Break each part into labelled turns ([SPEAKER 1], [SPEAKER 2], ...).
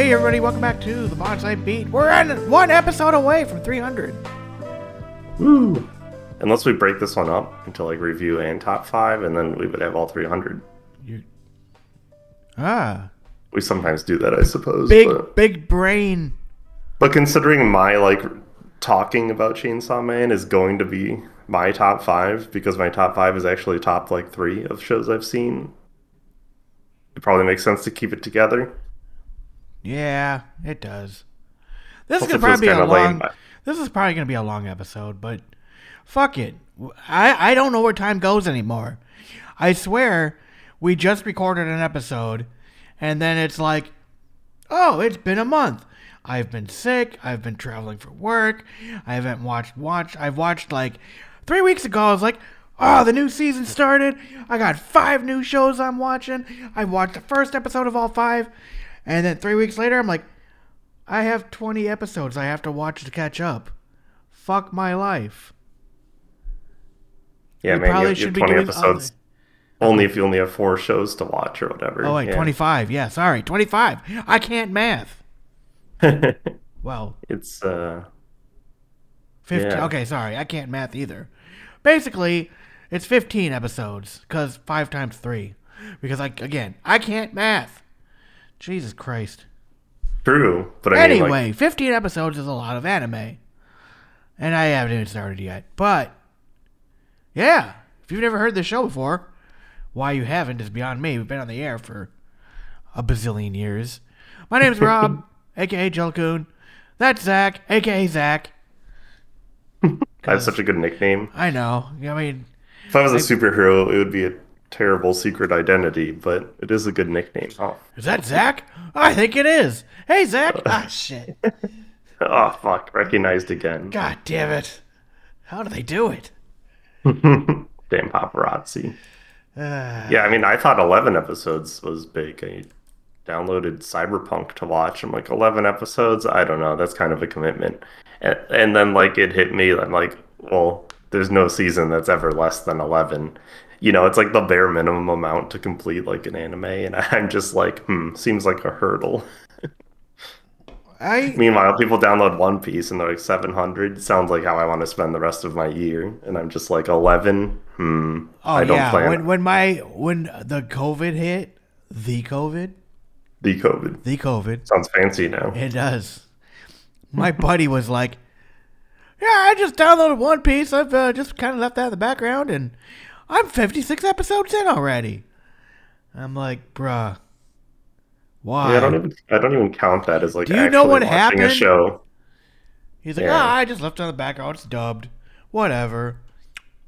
[SPEAKER 1] Hey everybody, welcome back to the Bonsai Beat. We're on one episode away from 300.
[SPEAKER 2] Woo! Unless we break this one up into like review and top five, and then we would have all 300.
[SPEAKER 1] You... Ah,
[SPEAKER 2] We sometimes do that, I suppose.
[SPEAKER 1] big
[SPEAKER 2] But,
[SPEAKER 1] big brain.
[SPEAKER 2] but considering my like talking about Chainsaw Man is going to be my top five because my top five is actually top like three of shows I've seen, it probably makes sense to keep it together.
[SPEAKER 1] Yeah, it does. This is gonna probably be a
[SPEAKER 2] lame,
[SPEAKER 1] long.
[SPEAKER 2] but-
[SPEAKER 1] This is probably gonna be a long episode, but fuck it. I I don't know where time goes anymore. I swear, we just recorded an episode, and then it's like, oh, it's been a month. I've been sick. I've been traveling for work. I haven't watched watch. I've watched like three weeks ago. I was like, oh, the new season started. I got five new shows I'm watching. I watched the first episode of all five, and then three weeks later, I'm like, I have 20 episodes I have to watch to catch up. Fuck my life.
[SPEAKER 2] Yeah,
[SPEAKER 1] We
[SPEAKER 2] man,
[SPEAKER 1] probably
[SPEAKER 2] you have, you
[SPEAKER 1] should
[SPEAKER 2] have
[SPEAKER 1] be
[SPEAKER 2] 20
[SPEAKER 1] doing
[SPEAKER 2] episodes. Only if you only have four shows to watch or whatever.
[SPEAKER 1] Oh wait,
[SPEAKER 2] yeah.
[SPEAKER 1] 25. Yeah, sorry, 25. I can't math. Well,
[SPEAKER 2] it's uh
[SPEAKER 1] 15.
[SPEAKER 2] Yeah.
[SPEAKER 1] Okay, sorry, I can't math either. Basically, it's 15 episodes because five times three. Because I again, I can't math. Jesus Christ.
[SPEAKER 2] true, but I mean,
[SPEAKER 1] anyway,
[SPEAKER 2] like,
[SPEAKER 1] 15 episodes is a lot of anime. And I haven't even started yet. But, yeah, if you've never heard this show before, why you haven't is beyond me. We've been on the air for a bazillion years. My name's Rob, aka Jelcoon. That's Zach, aka Zach.
[SPEAKER 2] Have such a good nickname.
[SPEAKER 1] I know. I mean,
[SPEAKER 2] If I was a superhero, it would be a terrible secret identity, but it is a good nickname. Oh,
[SPEAKER 1] is that Zach? I think it is. Hey, Zach. ah, shit.
[SPEAKER 2] oh fuck, recognized again.
[SPEAKER 1] God damn it. How do they do it?
[SPEAKER 2] Damn paparazzi. yeah, I mean, I thought 11 episodes was big. I downloaded Cyberpunk to watch. I'm like, 11 episodes? I don't know. That's kind of a commitment. And, and then, like, it hit me. I'm like, well, there's no season that's ever less than 11. You know, it's like the bare minimum amount to complete, like, an anime. And I'm just like, hmm, seems like a hurdle.
[SPEAKER 1] I
[SPEAKER 2] Meanwhile, people download One Piece and they're like 700. Sounds like how I want to spend the rest of my year. And I'm just like, 11? Hmm.
[SPEAKER 1] Oh
[SPEAKER 2] I don't
[SPEAKER 1] yeah,
[SPEAKER 2] plan
[SPEAKER 1] when when my when the COVID hit, the COVID,
[SPEAKER 2] the COVID.
[SPEAKER 1] the COVID,
[SPEAKER 2] Sounds fancy now.
[SPEAKER 1] it does. My buddy was like, "Yeah, I just downloaded One Piece. I've uh, just kind of left that in the background, and I'm 56 episodes in already." I'm like, "Bruh, why?"
[SPEAKER 2] Yeah, I don't even I don't even count that as like
[SPEAKER 1] Do you know what happened?
[SPEAKER 2] a show.
[SPEAKER 1] He's like,
[SPEAKER 2] Yeah.
[SPEAKER 1] "Ah, I just left it in the background. It's dubbed. Whatever."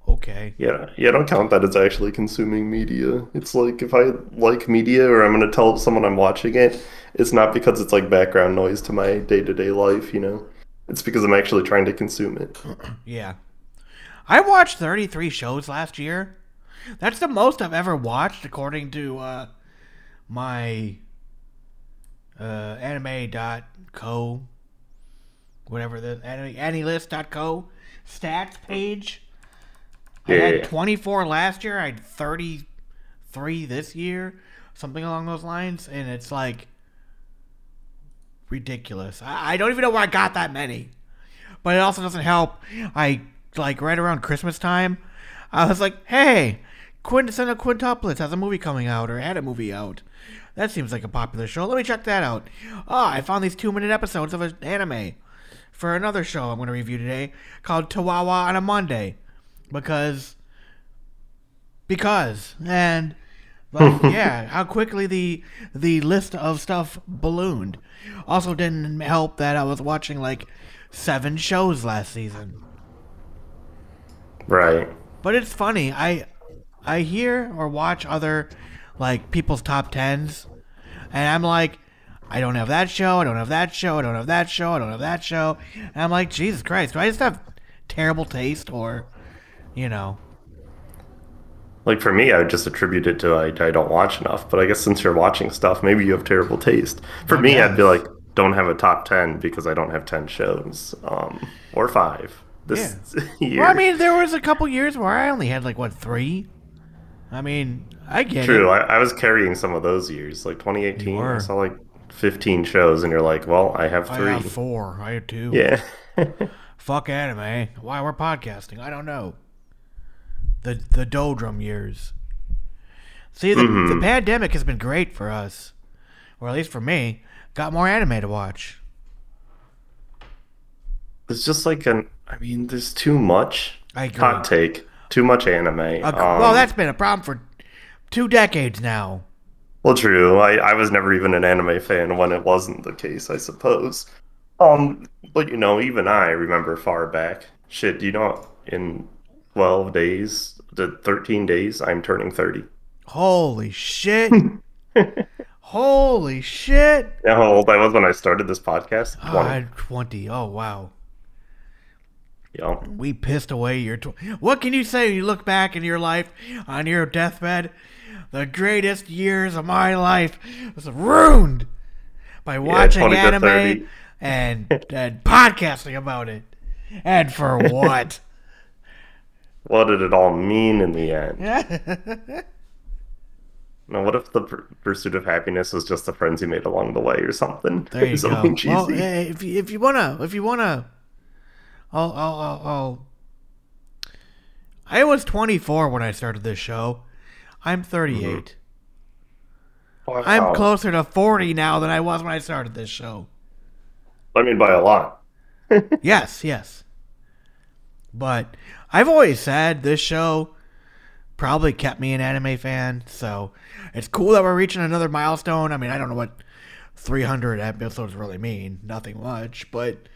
[SPEAKER 1] Okay.
[SPEAKER 2] Yeah, yeah, I don't count that as actually consuming media. It's like if I like media or I'm gonna tell someone I'm watching it, it's not because it's like background noise to my day to day life, you know. It's because I'm actually trying to consume it.
[SPEAKER 1] Yeah. I watched 33 shows last year. That's the most I've ever watched according to uh, my uh, anime.co, whatever the anime, anilist.co stats page. I had 24 last year. I had 33 this year, something along those lines. And it's like ridiculous. I, I don't even know where I got that many. But it also doesn't help. I, like, right around Christmas time, I was like, hey, Quintessential Quintuplets has a movie coming out or had a movie out. That seems like a popular show. Let me check that out. Oh, I found these two minute episodes of an anime for another show I'm going to review today called Tawawa on a Monday. Because. Because. And. Like, yeah, how quickly the the list of stuff ballooned. Also, didn't help that I was watching like seven shows last season.
[SPEAKER 2] Right.
[SPEAKER 1] But it's funny. I I hear or watch other like people's top tens, and I'm like, I don't have that show. I don't have that show. I don't have that show. I don't have that show. And I'm like, Jesus Christ, do I just have terrible taste, or you know?
[SPEAKER 2] Like for me, I would just attribute it to I, I don't watch enough. But I guess since you're watching stuff, maybe you have terrible taste. For
[SPEAKER 1] I
[SPEAKER 2] me, I'd be like, don't have a top ten because I don't have ten shows, um, or five this year.
[SPEAKER 1] Well, I mean, there was a couple years where I only had like what three. I mean, I get
[SPEAKER 2] True,
[SPEAKER 1] it.
[SPEAKER 2] I, I was carrying some of those years, like 2018. I saw like 15 shows, and you're like, well, I have
[SPEAKER 1] I
[SPEAKER 2] three.
[SPEAKER 1] have four. I had two.
[SPEAKER 2] Yeah.
[SPEAKER 1] Fuck anime. Eh? Why we're podcasting? I don't know. The the doldrum years. See, the, the mm-hmm. pandemic has been great for us, or at least for me. Got more anime to watch.
[SPEAKER 2] it's just like an. I mean, there's too much.
[SPEAKER 1] I agree.
[SPEAKER 2] Hot take. Too much anime.
[SPEAKER 1] Uh,
[SPEAKER 2] Um,
[SPEAKER 1] well, that's been a problem for two decades now.
[SPEAKER 2] Well, true. I, I was never even an anime fan when it wasn't the case, I suppose. Um, but you know, even I remember far back. Shit, do you know in 12 days, the 13 days, I'm turning 30.
[SPEAKER 1] Holy shit! Holy shit!
[SPEAKER 2] How old I was when I started this podcast?
[SPEAKER 1] Oh,
[SPEAKER 2] 20.
[SPEAKER 1] I had twenty. Oh wow.
[SPEAKER 2] Yeah.
[SPEAKER 1] We pissed away your. Tw- what can you say? when You look back in your life on your deathbed. The greatest years of my life was ruined by watching
[SPEAKER 2] 20 to
[SPEAKER 1] anime and and podcasting about it. And for what?
[SPEAKER 2] What did it all mean in the end? Now, what if the pur- pursuit of happiness was just the friends you made along the way or something?
[SPEAKER 1] There you go.
[SPEAKER 2] Something cheesy.
[SPEAKER 1] Well, eh, if you, if you wanna, if you wanna, I'll, I'll, I'll, I'll. I was 24 when I started this show. I'm 38. Mm-hmm.
[SPEAKER 2] Wow.
[SPEAKER 1] I'm closer to 40 now than I was when I started this show.
[SPEAKER 2] I mean, by a lot.
[SPEAKER 1] yes, yes. But I've always said this show probably kept me an anime fan, so it's cool that we're reaching another milestone. I mean, I don't know what 300 episodes really mean, nothing much, but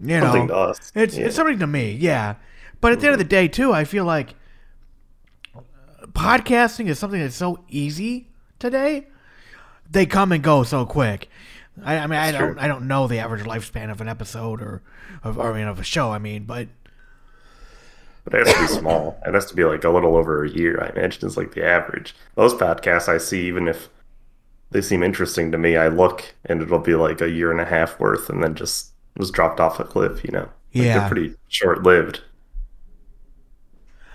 [SPEAKER 1] you know,
[SPEAKER 2] Something to us.
[SPEAKER 1] it's
[SPEAKER 2] Yeah.
[SPEAKER 1] it's something to me, yeah. But at the end of the day, too, I feel like podcasting is something that's so easy today. They come and go so quick. I, I mean, I don't,
[SPEAKER 2] true.
[SPEAKER 1] I don't know the average lifespan of an episode or, of, or I mean, of a show. I mean, but
[SPEAKER 2] But it has to be small. It has to be like a little over a year, I imagine, is like the average. Those podcasts I see, even if they seem interesting to me, I look and it'll be like a year and a half worth and then just was dropped off a cliff, you know? Like,
[SPEAKER 1] Yeah.
[SPEAKER 2] They're pretty short lived.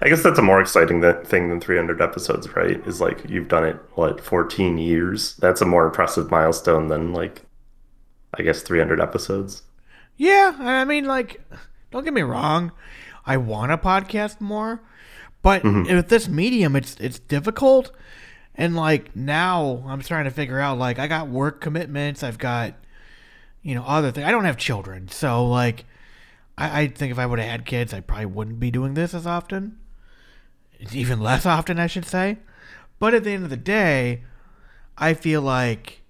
[SPEAKER 2] I guess that's a more exciting thing than 300 episodes, right? Is like you've done it, what, 14 years? That's a more impressive milestone than like, I guess, 300 episodes.
[SPEAKER 1] yeah, I mean, like, don't get me wrong, I want to podcast more, but mm-hmm. with this medium, it's it's difficult. And like now, I'm trying to figure out like I got work commitments, I've got you know other things. I don't have children, so like I, I think if I would have had kids, I probably wouldn't be doing this as often. It's even less often, I should say. But at the end of the day, I feel like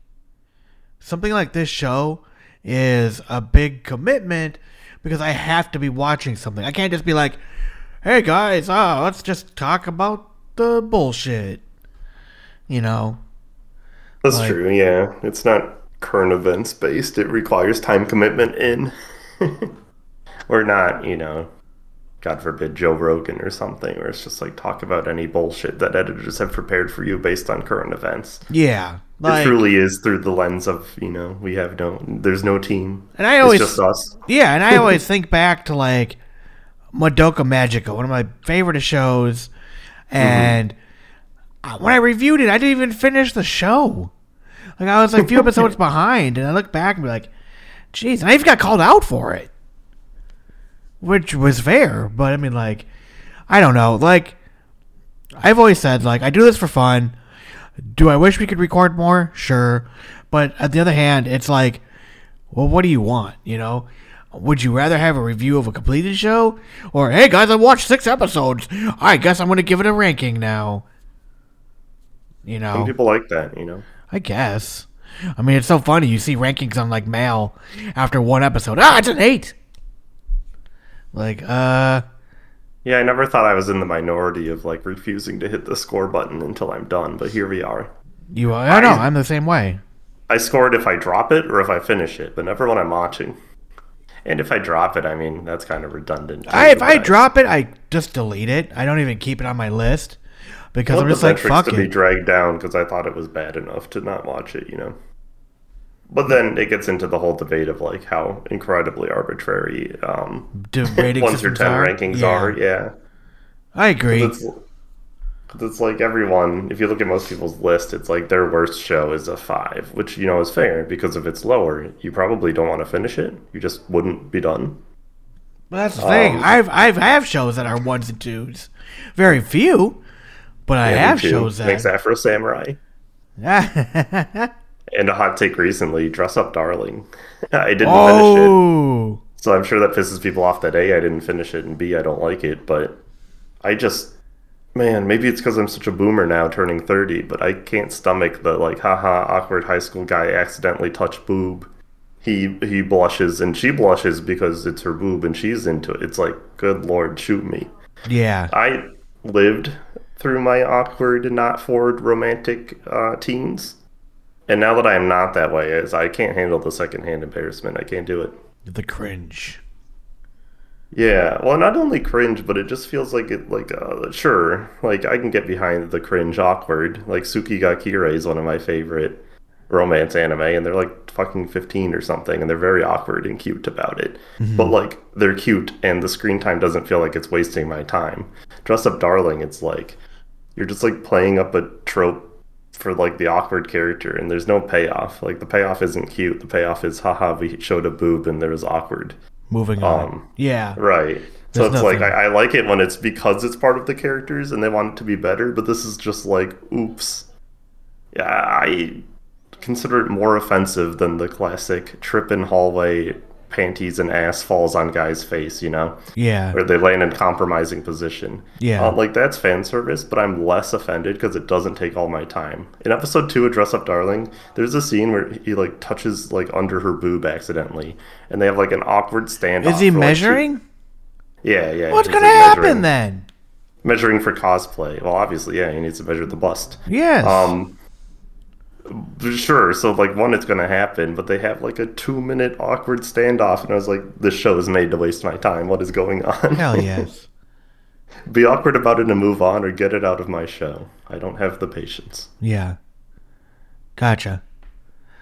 [SPEAKER 1] something like this show is a big commitment because I have to be watching something. I can't just be like, "Hey guys, oh, let's just talk about the bullshit." You know.
[SPEAKER 2] That's
[SPEAKER 1] Like-
[SPEAKER 2] true, yeah. It's not current events based. It requires time commitment in. or not, you know, God forbid, Joe Rogan or something, where it's just like talk about any bullshit that editors have prepared for you based on current events.
[SPEAKER 1] Yeah.
[SPEAKER 2] it
[SPEAKER 1] Like
[SPEAKER 2] truly is through the lens of, you know, we have no, there's no team.
[SPEAKER 1] And I always
[SPEAKER 2] it's just us.
[SPEAKER 1] Yeah, and I always think back to like Madoka Magica, one of my favorite shows. And uh when I reviewed it, I didn't even finish the show. Like I was like a few episodes behind, and I look back and be like, "Jeez!" And I even got called out for it, which was fair. But I mean, like, I don't know. Like, I've always said like I do this for fun. Do I wish we could record more? Sure, but at the other hand, it's like, well, what do you want? You know, would you rather have a review of a completed show, or hey guys, I watched six episodes. I guess I'm going to give it a ranking now. You know,
[SPEAKER 2] Some people like that, you know.
[SPEAKER 1] I guess. I mean, it's so funny. You see rankings on like MAL after one episode. Ah, it's an eight. Like, uh,
[SPEAKER 2] Yeah, I never thought I was in the minority of like refusing to hit the score button until I'm done, but here we are.
[SPEAKER 1] you. Are. I know. I'm the same way.
[SPEAKER 2] I scored if I drop it or if I finish it, but never when I'm watching. And if I drop it, I mean that's kind of redundant.
[SPEAKER 1] I, if I
[SPEAKER 2] but
[SPEAKER 1] drop it, I just delete it. I don't even keep it on my list because
[SPEAKER 2] want
[SPEAKER 1] I'm
[SPEAKER 2] the
[SPEAKER 1] just like, fuck
[SPEAKER 2] to be dragged down because I thought it was bad enough to not watch it, you know. But then it gets into the whole debate of like how incredibly arbitrary um, one through ten
[SPEAKER 1] are?
[SPEAKER 2] rankings
[SPEAKER 1] Yeah.
[SPEAKER 2] are. Yeah,
[SPEAKER 1] I agree.
[SPEAKER 2] it's, 'cause it's like everyone. If you look at most people's list, it's like their worst show is a five, which you know is fair because if it's lower, you probably don't want to finish it. You just wouldn't be done.
[SPEAKER 1] But that's the thing.
[SPEAKER 2] Um,
[SPEAKER 1] I've I've I have shows that are ones and twos. Very few, but I
[SPEAKER 2] Yeah,
[SPEAKER 1] have shows that.
[SPEAKER 2] Afro Samurai. And a hot take recently, Dress Up Darling. I didn't finish it.
[SPEAKER 1] oh,
[SPEAKER 2] So I'm sure that pisses people off that A, I didn't finish it, and B, I don't like it. But I just, man, maybe it's because I'm such a boomer now, turning 30, but I can't stomach the, like, haha, awkward high school guy accidentally touched boob. He, he blushes, and she blushes because it's her boob and she's into it. It's like, good lord, shoot me.
[SPEAKER 1] yeah.
[SPEAKER 2] I lived through my awkward, not forward romantic uh, teens. And now that I am not that way, is I can't handle the secondhand embarrassment. I can't do it.
[SPEAKER 1] The cringe.
[SPEAKER 2] Yeah, well, not only cringe, but it just feels like it. Like, uh, sure, like I can get behind the cringe, awkward. Like Tsuki ga Kirei is one of my favorite romance anime, and they're like fucking fifteen or something, and they're very awkward and cute about it. But like, they're cute, and the screen time doesn't feel like it's wasting my time. Dress Up Darling, it's like you're just like playing up a trope for like the awkward character, and there's no payoff. Like the payoff isn't cute. The payoff is, haha, we showed a boob and there was awkward.
[SPEAKER 1] Moving on.
[SPEAKER 2] Um,
[SPEAKER 1] yeah.
[SPEAKER 2] Right. So
[SPEAKER 1] There's
[SPEAKER 2] it's like. I, I like it when it's because it's part of the characters and they want it to be better, but this is just like, oops. Yeah, I consider it more offensive than the classic trip in hallway, panties and ass falls on guy's face, you know?
[SPEAKER 1] Yeah.
[SPEAKER 2] Where they land in a compromising position.
[SPEAKER 1] Yeah.
[SPEAKER 2] Uh, like that's fan service, but I'm less offended because it doesn't take all my time. In episode two of Dress Up Darling, there's a scene where he like touches like under her boob accidentally, and they have like an awkward standoff.
[SPEAKER 1] Is he
[SPEAKER 2] for, like, two-
[SPEAKER 1] measuring?
[SPEAKER 2] yeah, yeah.
[SPEAKER 1] What's gonna
[SPEAKER 2] like,
[SPEAKER 1] happen
[SPEAKER 2] measuring-
[SPEAKER 1] then?
[SPEAKER 2] Measuring for cosplay. Well, obviously, yeah, he needs to measure the bust.
[SPEAKER 1] Yes.
[SPEAKER 2] Um, sure. So, like, one, it's gonna happen, but they have like a two-minute awkward standoff, and I was like, this show is made to waste my time. What is going on?
[SPEAKER 1] Hell yes.
[SPEAKER 2] Be awkward about it and move on, or get it out of my show. I don't have the patience.
[SPEAKER 1] Yeah. Gotcha.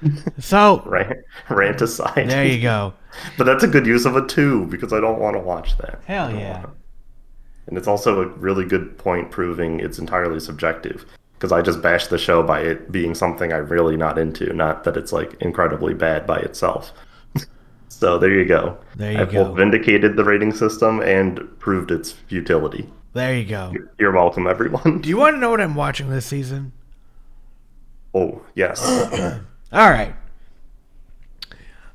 [SPEAKER 1] So
[SPEAKER 2] Rant, rant aside.
[SPEAKER 1] there you go.
[SPEAKER 2] But that's a good use of a two because I don't want to watch that.
[SPEAKER 1] Hell yeah.
[SPEAKER 2] And it's also a really good point proving it's entirely subjective because I just bashed the show by it being something I'm really not into, not that it's like incredibly bad by itself. so there you go.
[SPEAKER 1] There you go.
[SPEAKER 2] I've
[SPEAKER 1] go.
[SPEAKER 2] vindicated the rating system and proved its futility.
[SPEAKER 1] There you go.
[SPEAKER 2] You're welcome, everyone.
[SPEAKER 1] Do you want to know what I'm watching this season?
[SPEAKER 2] Oh, yes.
[SPEAKER 1] All right.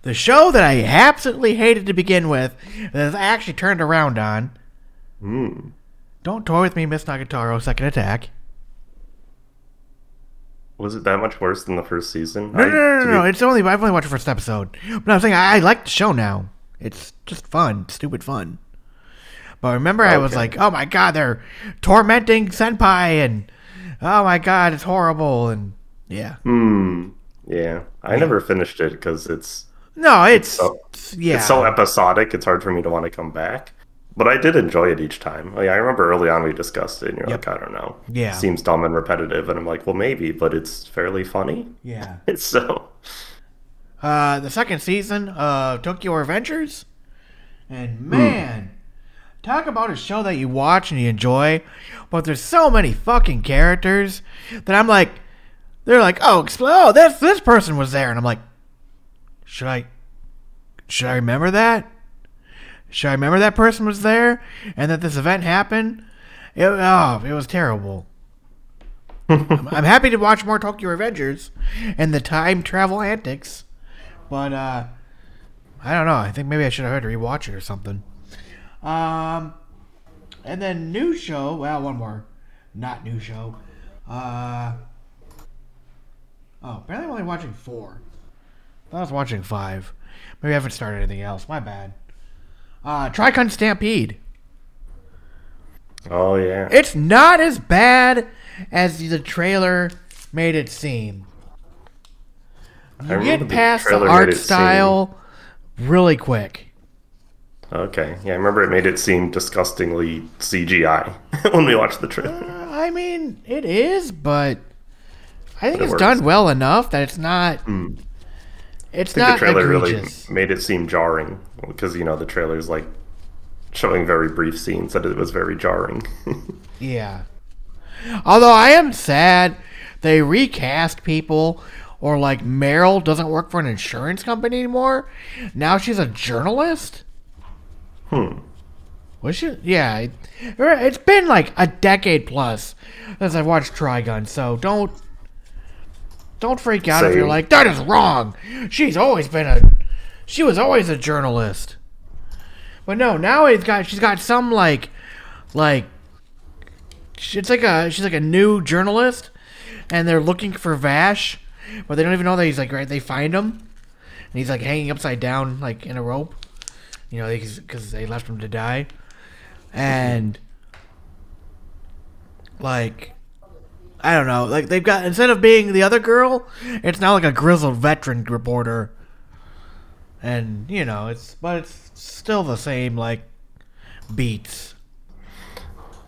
[SPEAKER 1] The show that I absolutely hated to begin with, that I actually turned around on.
[SPEAKER 2] Hmm.
[SPEAKER 1] Don't toy with me, Miss Nagatoro. Second attack.
[SPEAKER 2] Was it that much worse than the first season?
[SPEAKER 1] No, no, no, no, no.
[SPEAKER 2] be-
[SPEAKER 1] It's only I've only watched the first episode, but I'm saying I, I like the show now. It's just fun, stupid fun. But remember, I was like, "Oh my god, they're tormenting senpai," and "Oh my god, it's horrible," and yeah.
[SPEAKER 2] Hmm. Yeah. I never finished it because it's
[SPEAKER 1] No, it's,
[SPEAKER 2] so-
[SPEAKER 1] yeah.
[SPEAKER 2] It's so episodic, it's hard for me to want to come back. But I did enjoy it each time. Like, I remember early on we discussed it, and you're
[SPEAKER 1] Yep.
[SPEAKER 2] like, I don't know.
[SPEAKER 1] Yeah.
[SPEAKER 2] Seems dumb and repetitive. And I'm like, well, maybe, but it's fairly funny.
[SPEAKER 1] yeah.
[SPEAKER 2] So.
[SPEAKER 1] uh, the second season of Tokyo Revengers. And man, talk about a show that you watch and you enjoy, but there's so many fucking characters that I'm like, they're like, oh, expl- oh, this this person was there, and I'm like, should I, should I remember that? Should I remember that person was there and that this event happened? It, oh, it was terrible. I'm, happy to watch more Tokyo Revengers and the time travel antics, but uh, I don't know. I think maybe I should have had to rewatch it or something. Um, and then new show. Well, one more, not new show. Uh, oh, apparently I'm only watching four. I was watching five. Maybe I haven't started anything else. My bad. Uh, Trigun Stampede.
[SPEAKER 2] Oh yeah.
[SPEAKER 1] It's not as bad as the trailer made it seem. You
[SPEAKER 2] remember
[SPEAKER 1] get past the
[SPEAKER 2] made
[SPEAKER 1] art
[SPEAKER 2] it seem-
[SPEAKER 1] style really quick.
[SPEAKER 2] Okay. Yeah, I remember it made it seem disgustingly CGI when we watched the trailer.
[SPEAKER 1] Uh, I mean, it is, but I think
[SPEAKER 2] But it
[SPEAKER 1] it's
[SPEAKER 2] works.
[SPEAKER 1] done well enough that it's not. It's.
[SPEAKER 2] I think
[SPEAKER 1] not
[SPEAKER 2] the trailer
[SPEAKER 1] egregious.
[SPEAKER 2] really made it seem jarring because you know the trailer's like showing very brief scenes that it was very jarring.
[SPEAKER 1] Yeah. Although I am sad they recast people or like Meryl doesn't work for an insurance company anymore. Now she's a journalist?
[SPEAKER 2] hmm.
[SPEAKER 1] Was she? Yeah. it- It's been like a decade plus since I've watched Trigun, so don't don't freak out if you're like, that is wrong. She's always been a she was always a journalist. But no, now it's got she's got some like like it's like a she's like a new journalist and they're looking for Vash, but they don't even know that he's like right they find him and he's like hanging upside down like in a rope. You know, because they left him to die. And like I don't know, like they've got instead of being the other girl, it's now like a grizzled veteran reporter. And you know, it's but it's still the same like beats.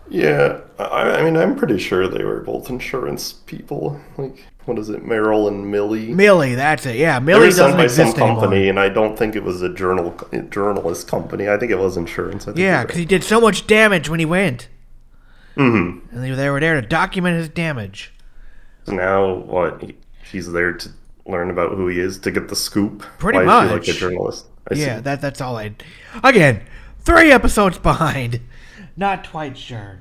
[SPEAKER 2] Yeah, I, I mean, I'm pretty sure they were both insurance people. Like, what is it, Meryl and Millie?
[SPEAKER 1] Millie, that's it. Yeah, Millie doesn't
[SPEAKER 2] by some
[SPEAKER 1] anymore.
[SPEAKER 2] company, and I don't think it was a journal journalist company. I think it was insurance. I think
[SPEAKER 1] Yeah, because
[SPEAKER 2] right.
[SPEAKER 1] he did so much damage when he went,
[SPEAKER 2] Mhm.
[SPEAKER 1] and they, they were there to document his damage.
[SPEAKER 2] So now what? he- She's there to learn about who he is to get the scoop.
[SPEAKER 1] Pretty
[SPEAKER 2] Why
[SPEAKER 1] much.
[SPEAKER 2] like a journalist. I
[SPEAKER 1] yeah,
[SPEAKER 2] see.
[SPEAKER 1] that that's all I. Again, three episodes behind. Not quite sure.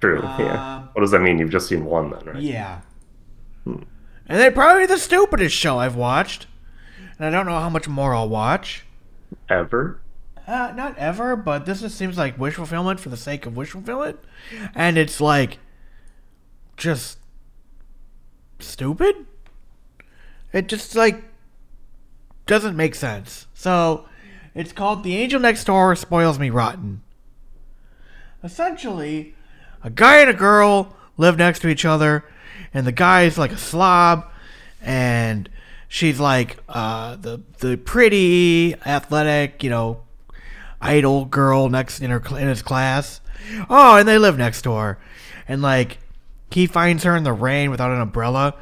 [SPEAKER 2] True.
[SPEAKER 1] Uh,
[SPEAKER 2] yeah. What does that mean? You've just seen one then, right?
[SPEAKER 1] Yeah. And then probably the stupidest show I've watched, and I don't know how much more I'll watch.
[SPEAKER 2] Ever?
[SPEAKER 1] Uh, not ever, but this just seems like wish fulfillment for the sake of wish fulfillment, and it's like just stupid. It just like doesn't make sense. So it's called The Angel Next Door Spoils Me Rotten. Essentially, a guy and a girl live next to each other, and the guy's like a slob, and she's like uh, the the pretty, athletic, you know, idol girl next in her in his class. Oh, and they live next door, and like he finds her in the rain without an umbrella,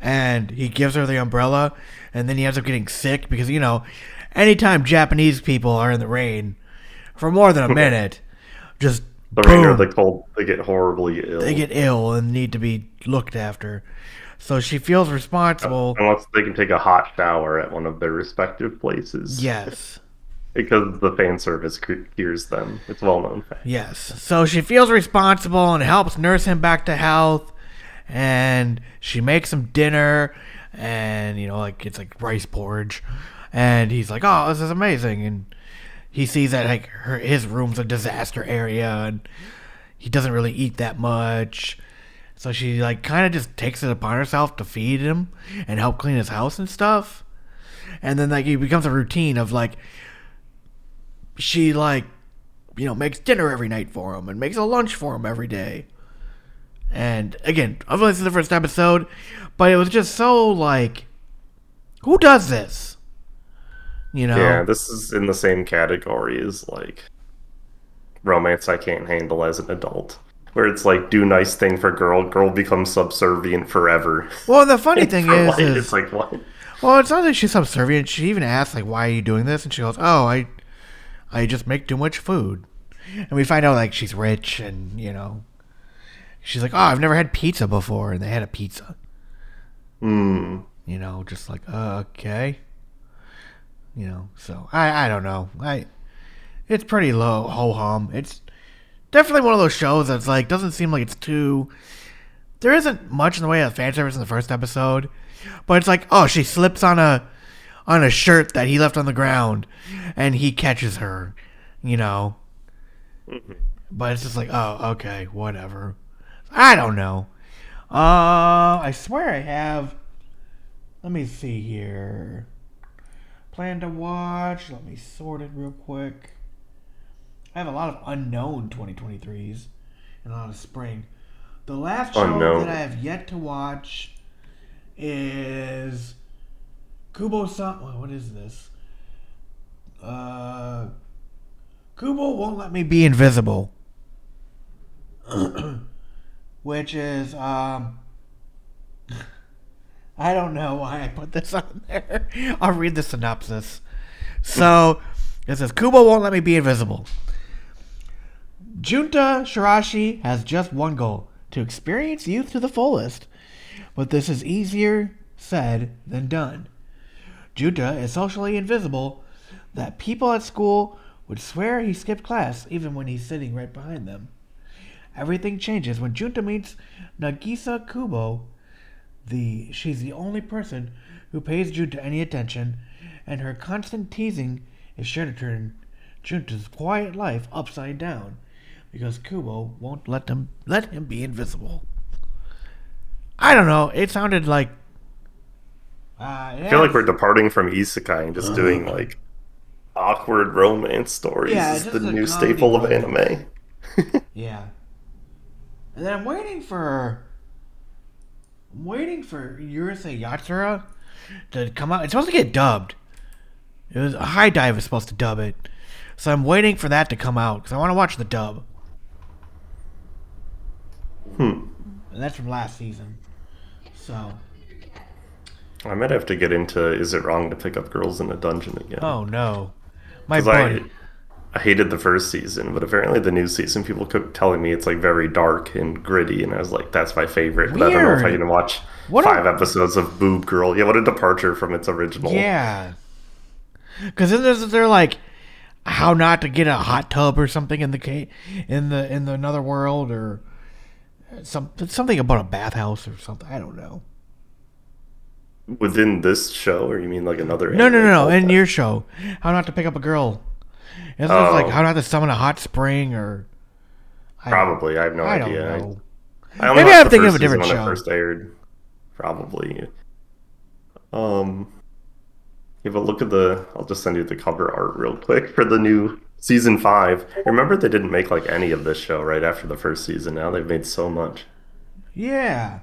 [SPEAKER 1] and he gives her the umbrella, and then he ends up getting sick because you know, anytime Japanese people are in the rain for more than a minute, just
[SPEAKER 2] The rain or the cold, they get horribly ill.
[SPEAKER 1] they get ill and need to be looked after. So she feels responsible.
[SPEAKER 2] Unless they can take a hot shower at one of their respective places.
[SPEAKER 1] Yes.
[SPEAKER 2] Because the fan service cu- cures them. It's well known.
[SPEAKER 1] Yes. So she feels responsible and helps nurse him back to health. And she makes him dinner. And, you know, like it's like rice porridge. And he's like, oh, this is amazing. And he sees that like her, his room's a disaster area. And he doesn't really eat that much. So she like kind of just takes it upon herself to feed him and help clean his house and stuff. And then like it becomes a routine of like she like you know makes dinner every night for him and makes a lunch for him every day. And again, I've only seen the first episode, but it was just so like, who does this? You know?
[SPEAKER 2] Yeah, this is in the same category as like romance I can't handle as an adult. Where it's like do nice thing for girl, girl becomes subservient forever.
[SPEAKER 1] Well, the funny thing is, is
[SPEAKER 2] it's like what?
[SPEAKER 1] Well, it's not that she's subservient. She even asks, like, why are you doing this? And she goes, oh, I, I just make too much food. And we find out, like, she's rich and, you know, she's like, oh, I've never had pizza before. And they had a pizza.
[SPEAKER 2] Hmm.
[SPEAKER 1] You know, just like, uh, okay. You know, so I, I don't know. I, it's pretty low, ho hum. It's definitely one of those shows that's like doesn't seem like it's too. There isn't much in the way of fan service in the first episode, but it's like, oh, she slips on a on a shirt that he left on the ground, and he catches her, you know. But it's just like, oh, okay, whatever. I don't know. Uh, I swear I have. Let me see here. Plan to watch. Let me sort it real quick. I have a lot of unknown 2023s and a lot of spring. The last show
[SPEAKER 2] Unknown.
[SPEAKER 1] that I have yet to watch is Kubo san what is this? Uh Kubo won't let me be invisible. Which is um I don't know why I put this on there. I'll read the synopsis. So it says Kubo won't let me be invisible. Junta Shiraishi has just one goal to experience youth to the fullest. But this is easier said than done. Junta is socially invisible that people at school would swear he skipped class even when he's sitting right behind them. Everything changes when Junta meets Nagisa Kubo. The she's the only person who pays Junta any attention, and her constant teasing is sure to turn Junta's quiet life upside down because Kubo won't let them let him be invisible. I don't know. It sounded like. Uh,
[SPEAKER 2] I feel like we're departing from isekai and just doing like awkward romance stories.
[SPEAKER 1] Yeah,
[SPEAKER 2] is the new staple of anime.
[SPEAKER 1] Yeah. And then I'm waiting for. I'm waiting for Urusei Yatsura to come out. It's supposed to get dubbed. It was HIDIVE was supposed to dub it, so I'm waiting for that to come out because I want to watch the dub.
[SPEAKER 2] Hmm.
[SPEAKER 1] And that's from last season. So.
[SPEAKER 2] I might have to get into Is It Wrong to Pick Up Girls in a Dungeon again?
[SPEAKER 1] Oh no, my buddy.
[SPEAKER 2] I, I hated the first season, but apparently the new season, people kept telling me it's like very dark and gritty, and I was like, that's my favorite. But I don't know if I
[SPEAKER 1] Weird.
[SPEAKER 2] can watch
[SPEAKER 1] What a-
[SPEAKER 2] five episodes of Boob Girl. Yeah, what a departure from its original.
[SPEAKER 1] Yeah. Because then there's they're like how not to get a hot tub or something in the in the in the another world or some something about a bathhouse or something. I don't know.
[SPEAKER 2] Within this show, or you mean like another?
[SPEAKER 1] No, no, no, no. In
[SPEAKER 2] that?
[SPEAKER 1] your show, how not to pick up a girl. It's just like
[SPEAKER 2] Oh.
[SPEAKER 1] how not to summon a hot spring or. I
[SPEAKER 2] Probably, I have no
[SPEAKER 1] I don't
[SPEAKER 2] idea. I-
[SPEAKER 1] know.
[SPEAKER 2] I only
[SPEAKER 1] Maybe I'm thinking of a different show.
[SPEAKER 2] first aired. Probably. Um. Yeah, but look at the. I'll just send you the cover art real quick for the new season five. Remember, they didn't make like any of this show right after the first season. Now they've made so much.
[SPEAKER 1] Yeah,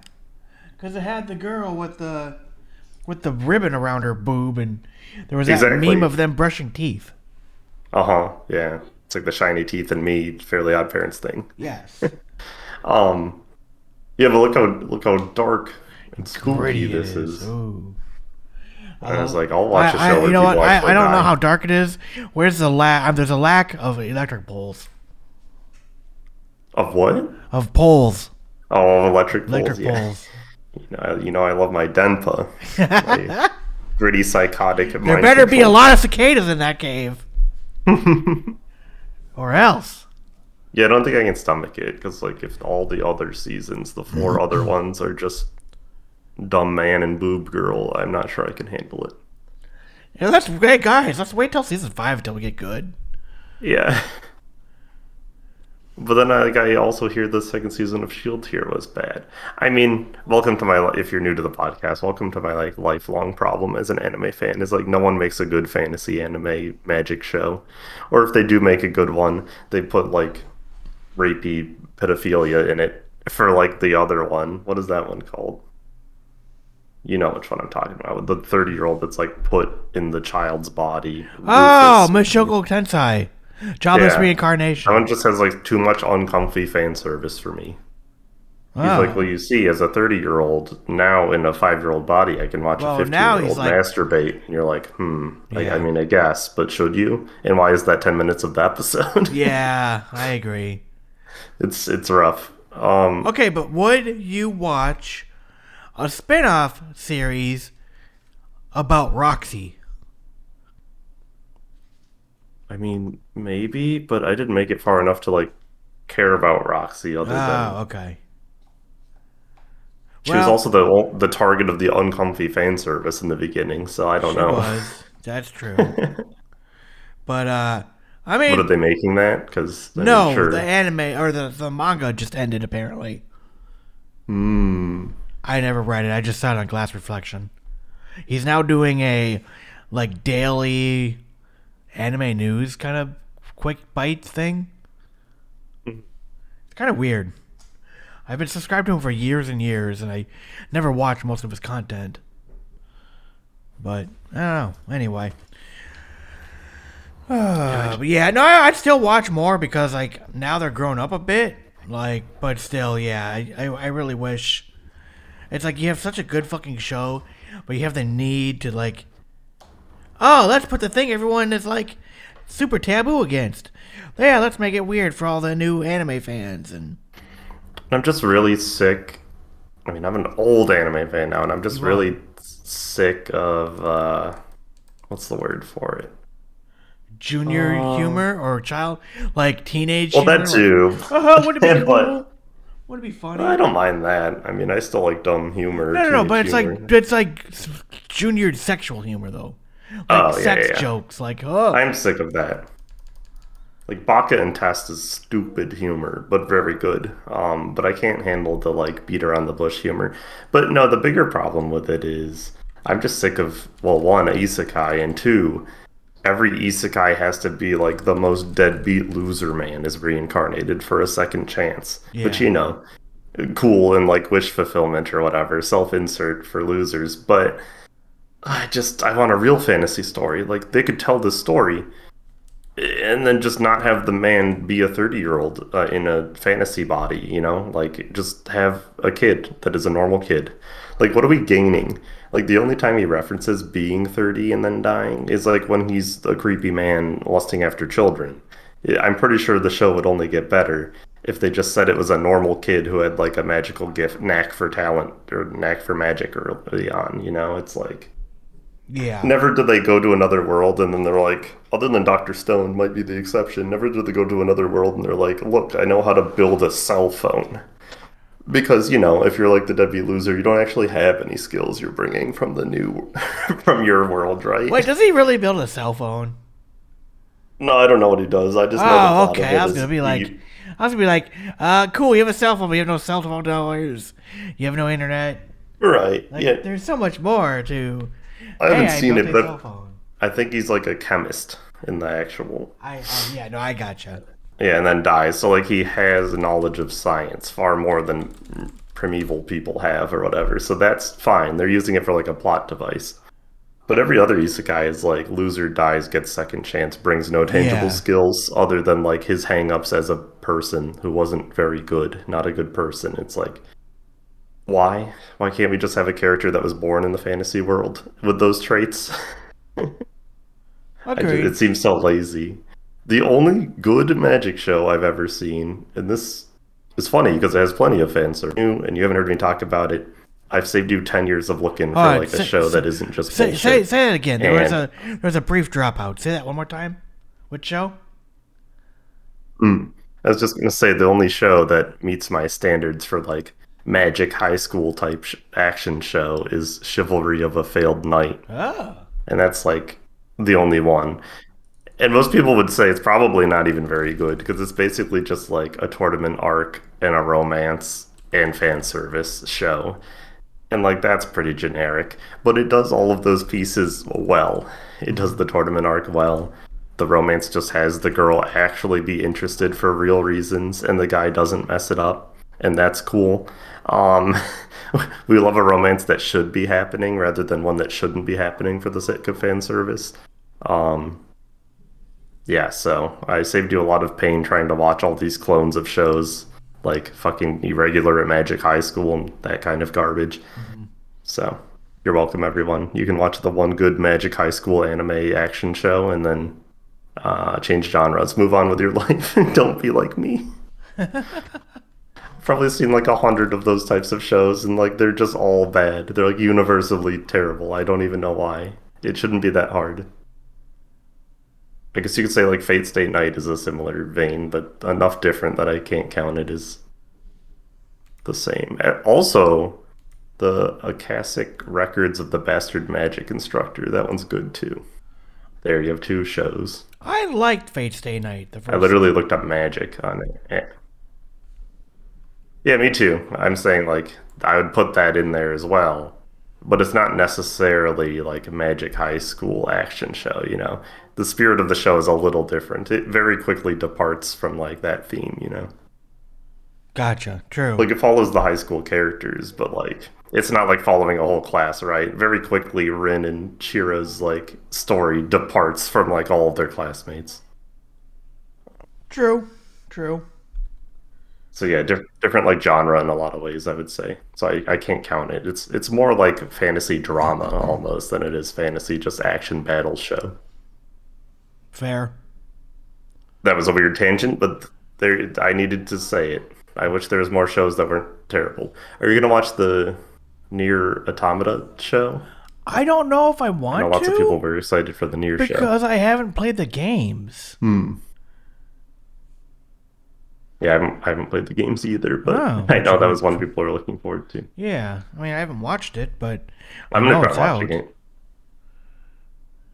[SPEAKER 1] because it had the girl with the with the ribbon around her boob, and there was that
[SPEAKER 2] Exactly.
[SPEAKER 1] meme of them brushing teeth.
[SPEAKER 2] Uh huh. Yeah, it's like the shiny teeth and me, Fairly Odd Parents thing.
[SPEAKER 1] Yes.
[SPEAKER 2] Um. Yeah, but look how look how dark and spooky this
[SPEAKER 1] is.
[SPEAKER 2] is.
[SPEAKER 1] Ooh.
[SPEAKER 2] And I was like, I'll watch a
[SPEAKER 1] I,
[SPEAKER 2] show
[SPEAKER 1] I, you know what? I, I don't know how dark it is. Where's the lack? There's a lack of electric poles.
[SPEAKER 2] Of what?
[SPEAKER 1] Of poles.
[SPEAKER 2] Oh, of electric poles.
[SPEAKER 1] Electric
[SPEAKER 2] yeah.
[SPEAKER 1] poles.
[SPEAKER 2] You know, I, you know, I love my Denpa. My gritty, psychotic.
[SPEAKER 1] There better be a lot of cicadas in that cave. or else.
[SPEAKER 2] Yeah, I don't think I can stomach it because, like, if all the other seasons, the four other ones are just dumb man and boob girl, I'm not sure I can handle it.
[SPEAKER 1] Yeah, that's great, guys. Let's wait till season five until we get good.
[SPEAKER 2] Yeah. But then, I, like, I also hear the second season of Shield Hero was bad. I mean, welcome to my if you're new to the podcast, welcome to my like lifelong problem as an anime fan. Is like no one makes a good fantasy anime magic show, or if they do make a good one, they put like rapey pedophilia in it for like the other one. What is that one called? You know which one I'm talking about. The 30 year old that's like put in the child's body.
[SPEAKER 1] Oh,
[SPEAKER 2] Rufus.
[SPEAKER 1] Mushoku Tensei. Jobless
[SPEAKER 2] Yeah.
[SPEAKER 1] reincarnation.
[SPEAKER 2] That one just has like too much uncomfy fan service for me. He's
[SPEAKER 1] Oh.
[SPEAKER 2] like, well, you see, as a 30 year old, now in a five year old body, I can watch
[SPEAKER 1] Well,
[SPEAKER 2] a 15 year old
[SPEAKER 1] like-
[SPEAKER 2] masturbate. And you're like, hmm. Like,
[SPEAKER 1] Yeah.
[SPEAKER 2] I mean, I guess, but should you? And why is that 10 minutes of the episode?
[SPEAKER 1] yeah, I agree.
[SPEAKER 2] it's it's rough. Um,
[SPEAKER 1] Okay, but would you watch a spin off series about Roxy?
[SPEAKER 2] I mean, maybe, but I didn't make it far enough to like care about Roxy other
[SPEAKER 1] Oh,
[SPEAKER 2] than
[SPEAKER 1] okay.
[SPEAKER 2] she was also the the target of the uncomfy fan service in the beginning. So I don't
[SPEAKER 1] She
[SPEAKER 2] know.
[SPEAKER 1] was. That's true. but uh I mean
[SPEAKER 2] What are they making that? Because
[SPEAKER 1] no,
[SPEAKER 2] sure.
[SPEAKER 1] the anime or the, the manga just ended apparently.
[SPEAKER 2] Hmm.
[SPEAKER 1] I never read it. I just saw it on Glass Reflection. He's now doing a like daily anime news kind of quick bite thing. It's kind of weird. I've been subscribed to him for years and years, and I never watched most of his content. But I don't know. Anyway. Uh, but yeah, no, I'd still watch more because like now they're grown up a bit. Like, but still, yeah, I, I, I really wish. It's like you have such a good fucking show, but you have the need to like. Oh, let's put the thing everyone is like super taboo against. Yeah, let's make it weird for all the new anime fans and.
[SPEAKER 2] I'm just really sick. I mean, I'm an old anime fan now, and I'm just really sick of uh, what's the word for it?
[SPEAKER 1] junior humor or child like teenage
[SPEAKER 2] Well,
[SPEAKER 1] humor.
[SPEAKER 2] that too.
[SPEAKER 1] Oh, would it be
[SPEAKER 2] But-
[SPEAKER 1] cool? Would it be funny?
[SPEAKER 2] I don't mind that. I mean, I still like dumb humor.
[SPEAKER 1] no, no, no,
[SPEAKER 2] teenage
[SPEAKER 1] but it's like it's like s- junior sexual humor though, like
[SPEAKER 2] Oh, yeah,
[SPEAKER 1] sex
[SPEAKER 2] yeah.
[SPEAKER 1] jokes. Like oh,
[SPEAKER 2] I'm sick of that. Like Baka and Test is stupid humor, but very good. Um, but I can't handle the like beat around the bush humor. But no, the bigger problem with it is I'm just sick of well, one, isekai, and two, every isekai has to be like the most deadbeat loser man is reincarnated for a second chance. Which you know, cool and like wish fulfillment or whatever, self insert for losers. But I just I want a real fantasy story. Like they could tell this story and then just not have the man be a 30 year old uh, in a fantasy body you know? Like just have a kid that is a normal kid. Like what are we gaining? Like the only time he references being 30 and then dying is like when he's a creepy man lusting after children. I'm pretty sure the show would only get better if they just said it was a normal kid who had like a magical gift knack for talent or knack for magic early on you know? It's like
[SPEAKER 1] yeah.
[SPEAKER 2] Never did they go to another world and then they're like, other than Dr. Stone might be the exception, never did they go to another world and they're like, look, I know how to build a cell phone. Because, you know, if you're like the deadbeat loser, you don't actually have any skills you're bringing from the new, from your world, right?
[SPEAKER 1] Wait, does he really build a cell phone?
[SPEAKER 2] No, I don't know what he does. I just know
[SPEAKER 1] Oh, okay. I was gonna be like, I was gonna be like, uh, cool. You have a cell phone, but you have no cell phone dollars. You have no internet.
[SPEAKER 2] right.
[SPEAKER 1] Like,
[SPEAKER 2] yeah.
[SPEAKER 1] there's so much more to.
[SPEAKER 2] I haven't
[SPEAKER 1] hey,
[SPEAKER 2] seen
[SPEAKER 1] built
[SPEAKER 2] it, but. I think he's like a chemist in the actual
[SPEAKER 1] I, I yeah, no, I gotcha.
[SPEAKER 2] Yeah, and then dies. So like he has knowledge of science far more than primeval people have or whatever. So that's fine. They're using it for like a plot device. But every other isekai is like loser dies, gets second chance, brings no tangible
[SPEAKER 1] Yeah.
[SPEAKER 2] skills other than like his hangups as a person who wasn't very good, not a good person. It's like why? Why can't we just have a character that was born in the fantasy world with those traits?
[SPEAKER 1] Agreed.
[SPEAKER 2] it seems so lazy. The only good magic show I've ever seen, and this is funny because it has plenty of fans service, and you haven't heard me talk about it. I've saved you ten years of looking for
[SPEAKER 1] Alright,
[SPEAKER 2] like a show
[SPEAKER 1] say-
[SPEAKER 2] that isn't just
[SPEAKER 1] Say, say, say that again. There was a there was a brief dropout. Say that one more time. Which show? Hmm.
[SPEAKER 2] I was just gonna say the only show that meets my standards for like magic high school type sh- action show is Chivalry of a Failed Knight.
[SPEAKER 1] Oh.
[SPEAKER 2] and that's like the only one. And most people would say it's probably not even very good because it's basically just like a tournament arc and a romance and fan service show. And like that's pretty generic, but it does all of those pieces well. It does the tournament arc well. The romance just has the girl actually be interested for real reasons and the guy doesn't mess it up, and that's cool. Um we love a romance that should be happening rather than one that shouldn't be happening for the sake of fan service. Um yeah, so I saved you a lot of pain trying to watch all these clones of shows like fucking irregular at Magic High School and that kind of garbage. So you're welcome, everyone. You can watch the one good Magic High School anime action show and then uh, change genres, move on with your life, and don't be like me. Probably seen like a hundred of those types of shows, and like they're just all bad. They're like universally terrible. I don't even know why. It shouldn't be that hard. I guess you could say like Fate Stay Night is a similar vein, but enough different that I can't count it as the same. Also, the Akashic Records of the Bastard Magic Instructor. That one's good too. There, you have two shows.
[SPEAKER 1] I liked Fate Stay Night.
[SPEAKER 2] The first I literally looked up magic on it. Yeah, me too. I'm saying like I would put that in there as well, but it's not necessarily like a magic high school action show. You know, the spirit of the show is a little different. It very quickly departs from like that theme. You know.
[SPEAKER 1] Gotcha. True.
[SPEAKER 2] Like it follows the high school characters, but like it's not like following a whole class, right? Very quickly, Rin and Chira's like story departs from like all of their classmates.
[SPEAKER 1] True. True.
[SPEAKER 2] So yeah, diff- different like genre in a lot of ways, I would say. So I, I can't count it. It's it's more like fantasy drama almost than it is fantasy just action battle show.
[SPEAKER 1] Fair.
[SPEAKER 2] That was a weird tangent, but there I needed to say it. I wish there was more shows that weren't terrible. Are you gonna watch the Nier Automata show?
[SPEAKER 1] I don't know if I want I know
[SPEAKER 2] lots
[SPEAKER 1] to.
[SPEAKER 2] of people were excited for the Nier
[SPEAKER 1] because
[SPEAKER 2] show
[SPEAKER 1] because I haven't played the games.
[SPEAKER 2] Hmm. Yeah, I haven't, I haven't played the games either, but oh, I know that was one people are looking forward to.
[SPEAKER 1] Yeah, I mean, I haven't watched it, but
[SPEAKER 2] I'm gonna try watching it.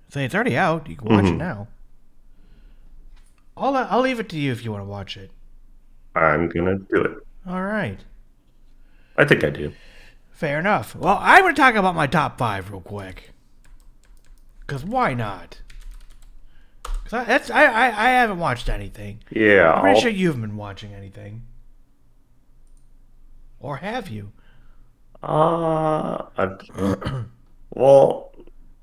[SPEAKER 1] Say it's already out. You can watch mm-hmm. it now. I'll I'll leave it to you if you want to watch it.
[SPEAKER 2] I'm gonna do it.
[SPEAKER 1] All right.
[SPEAKER 2] I think I do.
[SPEAKER 1] Fair enough. Well, I'm gonna talk about my top five real quick. Cause why not? Cause I, that's I, I, I haven't watched anything.
[SPEAKER 2] Yeah,
[SPEAKER 1] I'm pretty I'll... sure you've been watching anything. Or have you?
[SPEAKER 2] Uh, well,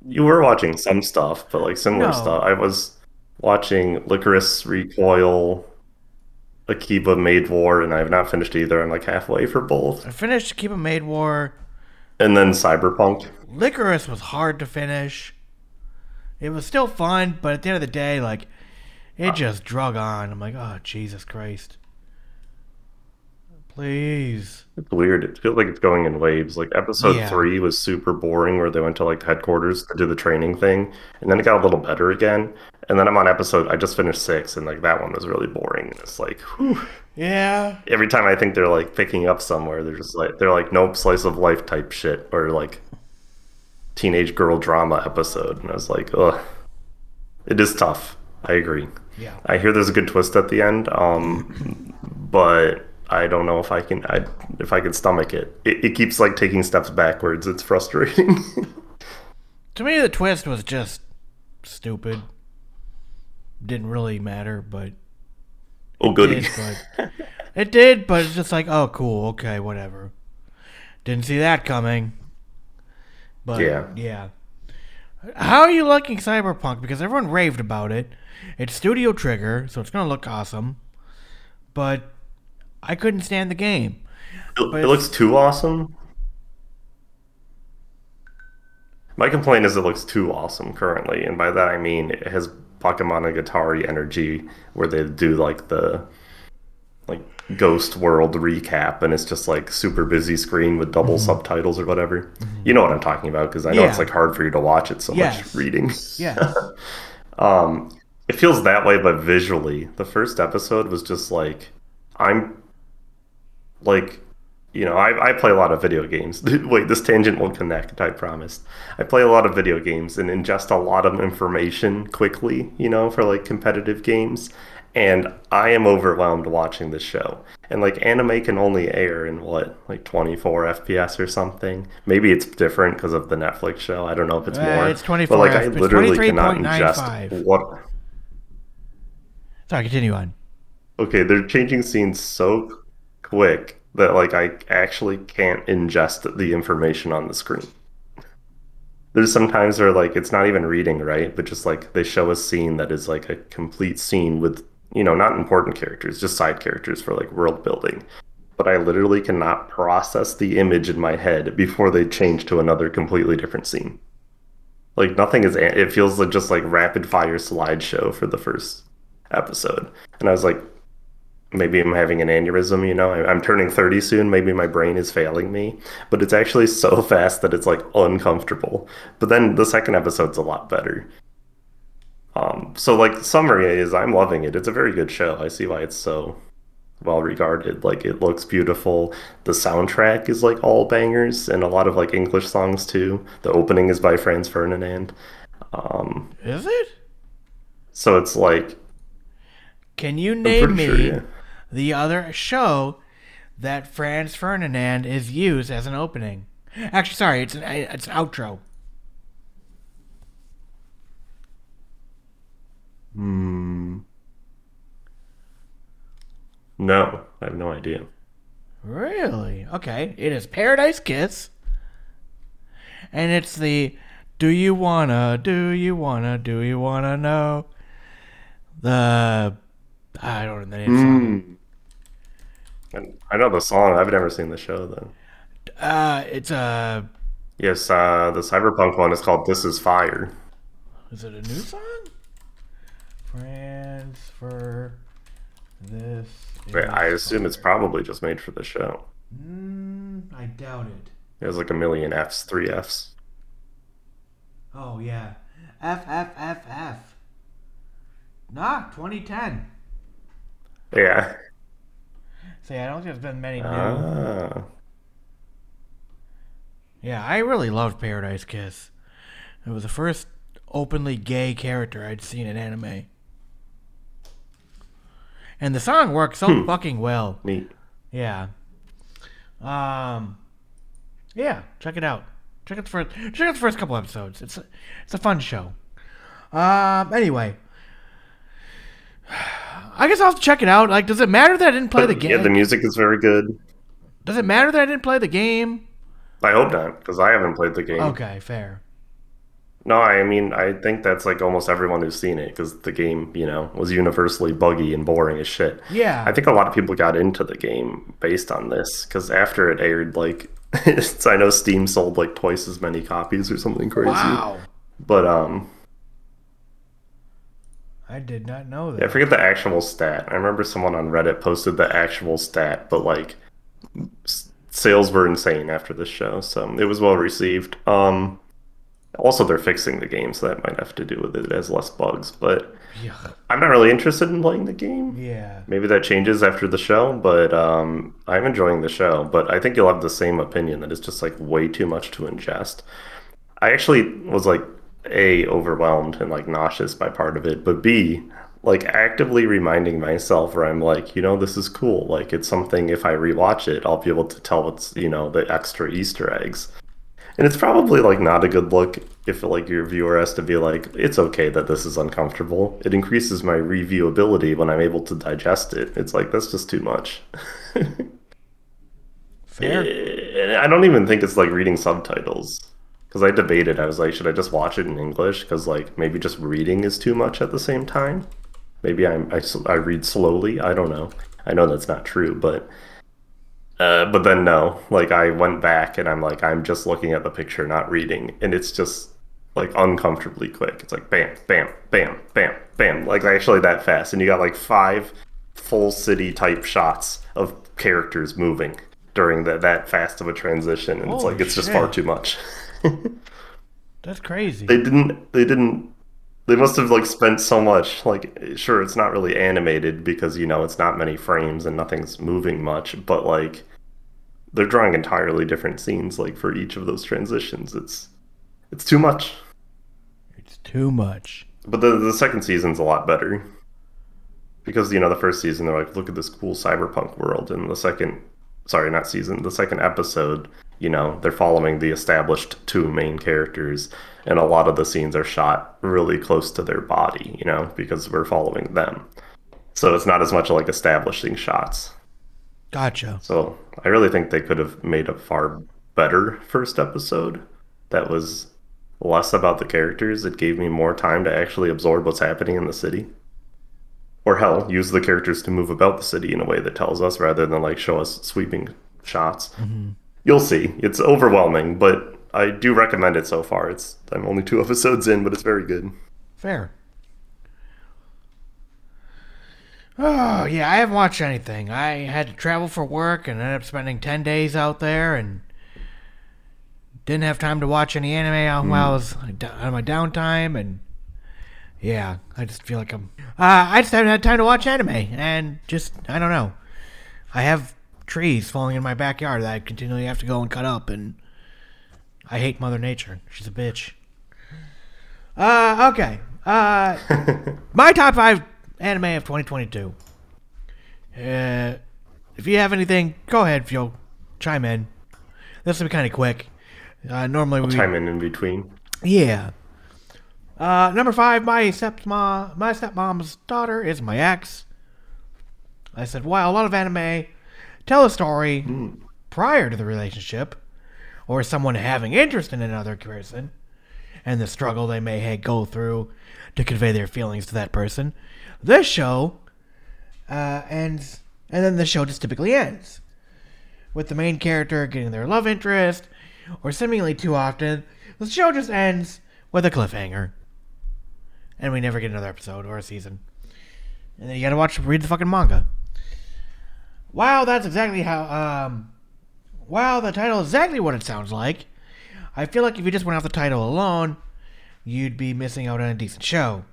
[SPEAKER 2] you were watching some stuff, but like similar no. stuff. I was watching Lycoris Recoil, Akiba Maid War, and I have not finished either. I'm like halfway for both.
[SPEAKER 1] I finished Akiba Maid War.
[SPEAKER 2] And then Cyberpunk.
[SPEAKER 1] Lycoris was hard to finish. It was still fun, but at the end of the day, like, it uh, just drug on. I'm like, oh, Jesus Christ. Please.
[SPEAKER 2] It's weird. It feels like it's going in waves. Like episode yeah. three was super boring, where they went to like headquarters to do the training thing, and then it got a little better again. And then I'm on episode. I just finished six, and like that one was really boring. And it's like, whew.
[SPEAKER 1] yeah.
[SPEAKER 2] Every time I think they're like picking up somewhere, they're just like they're like nope, slice of life type shit, or like teenage girl drama episode. And I was like, ugh, it is tough. I agree.
[SPEAKER 1] Yeah.
[SPEAKER 2] I hear there's a good twist at the end, um, but I don't know if I can I, if I can stomach it. it. It keeps like taking steps backwards. It's frustrating.
[SPEAKER 1] to me, the twist was just stupid. Didn't really matter, but
[SPEAKER 2] oh goody,
[SPEAKER 1] it did, but, it did, but it's just like oh cool, okay, whatever. Didn't see that coming. But yeah, yeah. How are you liking Cyberpunk? Because everyone raved about it. It's Studio Trigger, so it's gonna look awesome. But I couldn't stand the game.
[SPEAKER 2] It, it looks too awesome. My complaint is it looks too awesome currently, and by that I mean it has Bakemonogatari energy, where they do like the Ghost World recap, and it's just like super busy screen with double mm-hmm. subtitles or whatever. Mm-hmm. You know what I'm talking about because I know yeah. it's like hard for you to watch it so yes. much reading.
[SPEAKER 1] Yeah.
[SPEAKER 2] um, it feels that way, but visually, the first episode was just like I'm like you know, I, I play a lot of video games. Wait, this tangent will connect, I promise. I play a lot of video games and ingest a lot of information quickly, you know, for like competitive games. And I am overwhelmed watching this show. And like anime can only air in what, like 24 FPS or something. Maybe it's different because of the Netflix show. I don't know if it's uh, more.
[SPEAKER 1] It's 24. But like I literally cannot ingest
[SPEAKER 2] what.
[SPEAKER 1] Sorry, continue on.
[SPEAKER 2] Okay, they're changing scenes so quick that like I actually can't ingest the information on the screen. There's sometimes where like it's not even reading right, but just like they show a scene that is like a complete scene with you know not important characters, just side characters for like world building. But I literally cannot process the image in my head before they change to another completely different scene. Like nothing is. It feels like just like rapid fire slideshow for the first episode, and I was like, maybe I'm having an aneurysm, you know, I'm turning 30 soon, maybe my brain is failing me, but it's actually so fast that it's like uncomfortable. But then the second episode's a lot better. Um, so like summary is I'm loving it. It's a very good show. I see why it's so well regarded. Like it looks beautiful. The soundtrack is like all bangers and a lot of like English songs too. The opening is by Franz Ferdinand. Um,
[SPEAKER 1] Is it?
[SPEAKER 2] so it's like
[SPEAKER 1] Can you name me
[SPEAKER 2] sure, yeah.
[SPEAKER 1] the other show that Franz Ferdinand is used as an opening? Actually, sorry, it's an it's an outro.
[SPEAKER 2] No, I have no idea.
[SPEAKER 1] Really? Okay. It is Paradise Kiss. And it's the Do you wanna, do you wanna, do you wanna know? The I don't know the name. of the song.
[SPEAKER 2] And I know the song. I've never seen the show though.
[SPEAKER 1] Uh it's a
[SPEAKER 2] Yes, uh, the cyberpunk one is called "This Is Fire."
[SPEAKER 1] is it a new song? Transfer this.
[SPEAKER 2] Wait, I assume it's probably just made for the show.
[SPEAKER 1] Mm, I doubt it.
[SPEAKER 2] It has like a million Fs, three Fs.
[SPEAKER 1] Oh yeah. F F F F. Nah, 2010.
[SPEAKER 2] Yeah.
[SPEAKER 1] See, I don't think there's been many new.
[SPEAKER 2] Ah.
[SPEAKER 1] Yeah, I really loved Paradise Kiss. It was the first openly gay character I'd seen in anime. And the song works so fucking well.
[SPEAKER 2] Neat.
[SPEAKER 1] Yeah. Um Yeah, check it out. Check out the first check out the first couple episodes. It's a, it's a fun show. Um anyway. I guess I'll have to check it out. Like, does it matter that I didn't play the
[SPEAKER 2] game? yeah, the music is very good.
[SPEAKER 1] does it matter that I didn't play the game?
[SPEAKER 2] I hope not, because I haven't played the game.
[SPEAKER 1] Okay, fair.
[SPEAKER 2] No, I mean, I think that's like almost everyone who's seen it, because the game, you know, was universally buggy and boring as shit.
[SPEAKER 1] Yeah.
[SPEAKER 2] I think a lot of people got into the game based on this, because after it aired, like, it's, I know Steam sold like twice as many copies or something crazy.
[SPEAKER 1] Wow.
[SPEAKER 2] But um,
[SPEAKER 1] I did not know that.
[SPEAKER 2] I forget the actual stat. I remember someone on Reddit posted the actual stat, but like s- sales were insane after this show, so it was well received. Um, also, they're fixing the game, so that might have to do with it. It has less bugs, but
[SPEAKER 1] Yeah.
[SPEAKER 2] I'm not really interested in playing the game.
[SPEAKER 1] Yeah.
[SPEAKER 2] Maybe that changes after the show, but um, I'm enjoying the show. But I think you'll have the same opinion that it's just like way too much to ingest. I actually was like a overwhelmed and like nauseous by part of it, but b like actively reminding myself where I'm like, you know, this is cool. Like it's something if I rewatch it, I'll be able to tell what's you know the extra Easter eggs. And it's probably like not a good look if like your viewer has to be like, it's okay that this is uncomfortable. It increases my reviewability when I'm able to digest it. It's like that's just too much.
[SPEAKER 1] Fair.
[SPEAKER 2] And I don't even think it's like reading subtitles. Because I debated, I was like, should I just watch it in English? Because like maybe just reading is too much at the same time. Maybe I'm, I, I read slowly. I don't know. I know that's not true, but uh, but then no. Like I went back and I'm like, I'm just looking at the picture, not reading, and it's just like uncomfortably quick. It's like bam, bam, bam, bam, bam. Like actually that fast, and you got like five full city type shots of characters moving during that that fast of a transition, and it's like it's just far too much.
[SPEAKER 1] That's crazy.
[SPEAKER 2] they didn't they didn't they must have like spent so much like sure it's not really animated because you know it's not many frames and nothing's moving much but like they're drawing entirely different scenes like for each of those transitions. It's it's too much.
[SPEAKER 1] It's too much.
[SPEAKER 2] but the the second season's a lot better because you know the first season they're like look at this cool cyberpunk world. And the second sorry not season the second episode you know they're following the established two main characters and a lot of the scenes are shot really close to their body you know because we're following them. So it's not as much like establishing shots.
[SPEAKER 1] Gotcha.
[SPEAKER 2] so i really think they could have made a far better first episode that was less about the characters. It gave me more time to actually absorb what's happening in the city. Or hell use the characters to move about the city in a way that tells us rather than like show us sweeping shots mm-hmm. You'll see it's overwhelming but i do recommend it so far it's i'm only two episodes in but it's very good
[SPEAKER 1] Fair. Oh, yeah, I haven't watched anything. I had to travel for work and ended up spending 10 days out there and didn't have time to watch any anime out while I was on my downtime. And yeah, I just feel like I'm. Uh, I just haven't had time to watch anime, and just I don't know. I have trees falling in my backyard that I continually have to go and cut up, and I hate Mother Nature. She's a bitch. Uh, okay. Uh, my top five anime of 2022. Uh, if you have anything, go ahead, Phil. Chime in. This will be kind of quick. Uh, normally we
[SPEAKER 2] Chime in in between.
[SPEAKER 1] yeah. Uh, number five, my stepmom, my stepmom's daughter is my ex. I said, wow, a lot of anime tell a story prior to the relationship, or someone having interest in another person, and the struggle they may go through to convey their feelings to that person. This show uh, ends, and then the show just typically ends with the main character getting their love interest, or seemingly too often, the show just ends with a cliffhanger. And we never get another episode or a season. And then you gotta watch, read the fucking manga. Wow, that's exactly how, um, wow, the title is exactly what it sounds like. I feel like if you just went off the title alone, you'd be missing out on a decent show.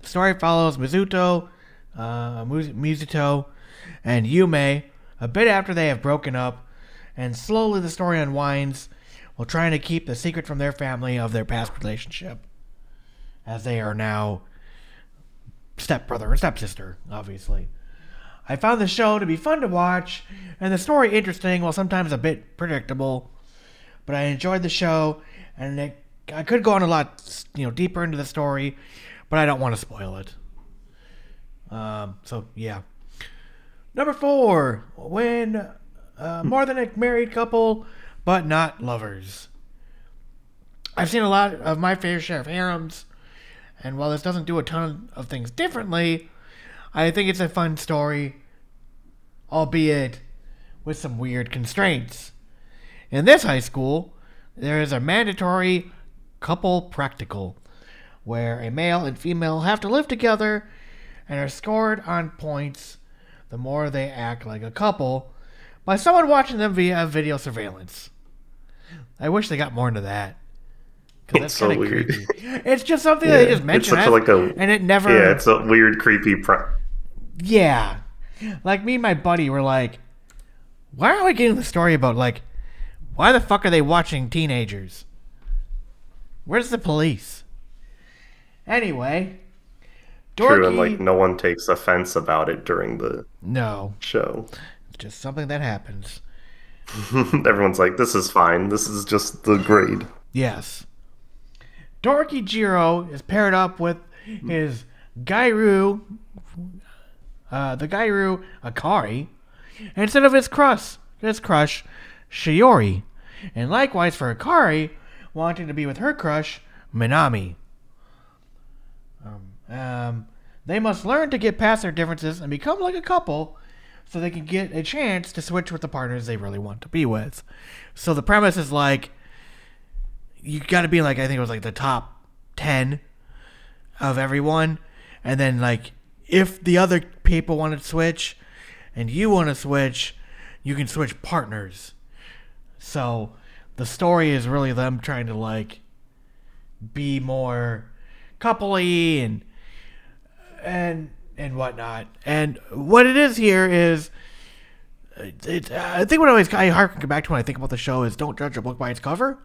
[SPEAKER 1] The story follows Mizuto, uh, Mizuto, and Yume a bit after they have broken up, and slowly the story unwinds while trying to keep the secret from their family of their past relationship, as they are now stepbrother and stepsister, obviously. I found the show to be fun to watch, and the story interesting while sometimes a bit predictable. But I enjoyed the show, and it, I could go on a lot, you know, deeper into the story, but I don't want to spoil it. Um, so yeah. Number four, when uh, more than a married couple, but not lovers. I've seen a lot of my fair share of harems, and while this doesn't do a ton of things differently, I think it's a fun story, albeit with some weird constraints. In this high school, there is a mandatory couple practical, where a male and female have to live together and are scored on points the more they act like a couple by someone watching them via video surveillance. I wish they got more into that.
[SPEAKER 2] It's so weird.
[SPEAKER 1] creepy. It's just something that they just
[SPEAKER 2] it's
[SPEAKER 1] mention,
[SPEAKER 2] such a, like a
[SPEAKER 1] and it never.
[SPEAKER 2] yeah, it's a weird, creepy. Pre-
[SPEAKER 1] Yeah. Like me and my buddy were like, why are we getting the story about like why the fuck are they watching teenagers? Where's the police? Anyway. Dorky
[SPEAKER 2] True, and like no one takes offense about it during the
[SPEAKER 1] No.
[SPEAKER 2] show.
[SPEAKER 1] It's just something that happens.
[SPEAKER 2] Everyone's like, "This is fine. This is just the grade."
[SPEAKER 1] Yes. Dorky Jiro is paired up with his Gyaru, uh, the Gyaru Akari, instead of his crush, his crush, Shiori. And likewise for Akari, wanting to be with her crush, Minami. Um, um, they must learn to get past their differences and become like a couple so they can get a chance to switch with the partners they really want to be with. So the premise is like you got to be like I think it was like the top 10 of everyone and then like if the other people want to switch and you want to switch, you can switch partners. So the story is really them trying to like be more coupley and and and whatnot. And what it is here is, uh, it, uh, I think what I always I harken back to when I think about the show is don't judge a book by its cover,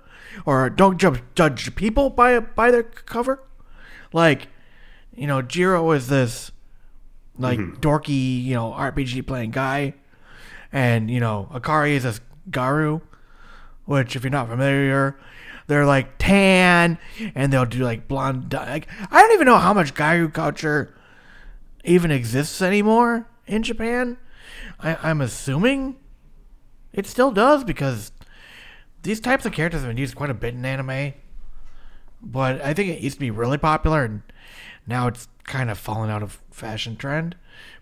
[SPEAKER 1] or don't judge judge people by by their cover. Like, you know, Jiro is this like mm-hmm. dorky, you know, RPG playing guy, and you know, Akari is this Gyaru, which if you're not familiar, they're like tan and they'll do like blonde. dye- Like I don't even know how much Gyaru culture even exists anymore in Japan. I, I'm assuming it still does because these types of characters have been used quite a bit in anime. But I think it used to be really popular and now it's kind of fallen out of fashion trend.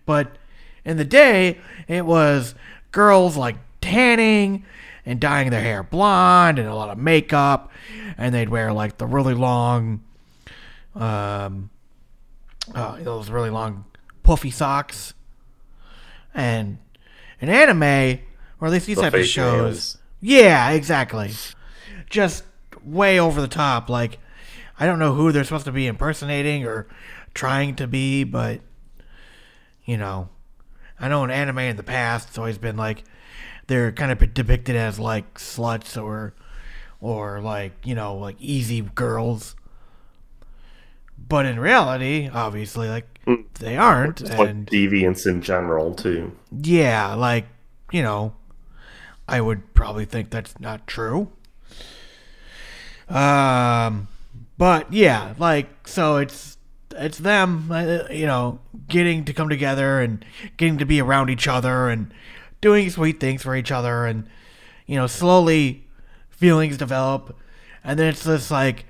[SPEAKER 1] But in the day, it was girls like tanning and dyeing their hair blonde and a lot of makeup, and they'd wear like the really long, um, uh, those really long puffy socks. And in anime, or at least these
[SPEAKER 2] The
[SPEAKER 1] type of shows, yeah, exactly, just way over the top. Like I don't know who they're supposed to be impersonating or trying to be, but you know, I know in anime in the past it's always been like they're kind of depicted as like sluts or or like you know like easy girls but in reality obviously like
[SPEAKER 2] Mm.
[SPEAKER 1] they aren't
[SPEAKER 2] Just like
[SPEAKER 1] and
[SPEAKER 2] deviance in general too.
[SPEAKER 1] yeah like you know i would probably think that's not true um but yeah like so it's it's them uh, you know getting to come together and getting to be around each other and doing sweet things for each other and you know slowly feelings develop. And then it's just like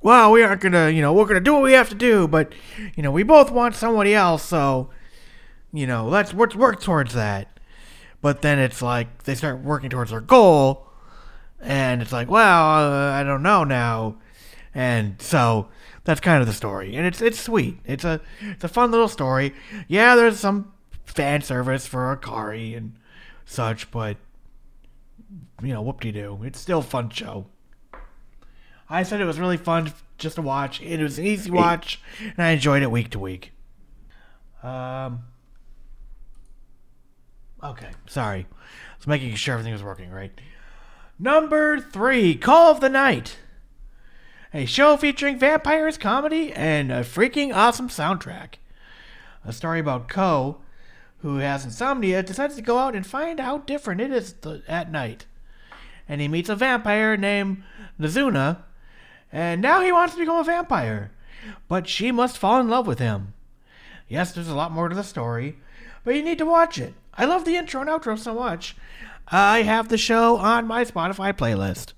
[SPEAKER 1] well we aren't gonna you know we're gonna do what we have to do but you know we both want somebody else so you know let's work, work towards that. But then it's like they start working towards their goal and it's like well uh, i don't know now. And so that's kind of the story and it's it's sweet. It's a it's a fun little story. Yeah there's some fan service for akari and such but you know whoop-de-doo. It's still a fun show. I said it was really fun just to watch it was an easy watch and i enjoyed it week to week. Um okay sorry. I was making sure everything was working right? Number three call of the night a show featuring vampires, comedy, and a freaking awesome soundtrack. A story about Ko, who has insomnia, decides to go out and find how different it is th- at night. And he meets a vampire named Nazuna, and now he wants to become a vampire. But she must fall in love with him. Yes, there's a lot more to the story, but you need to watch it. I love the intro and outro so much. I have the show on my Spotify playlist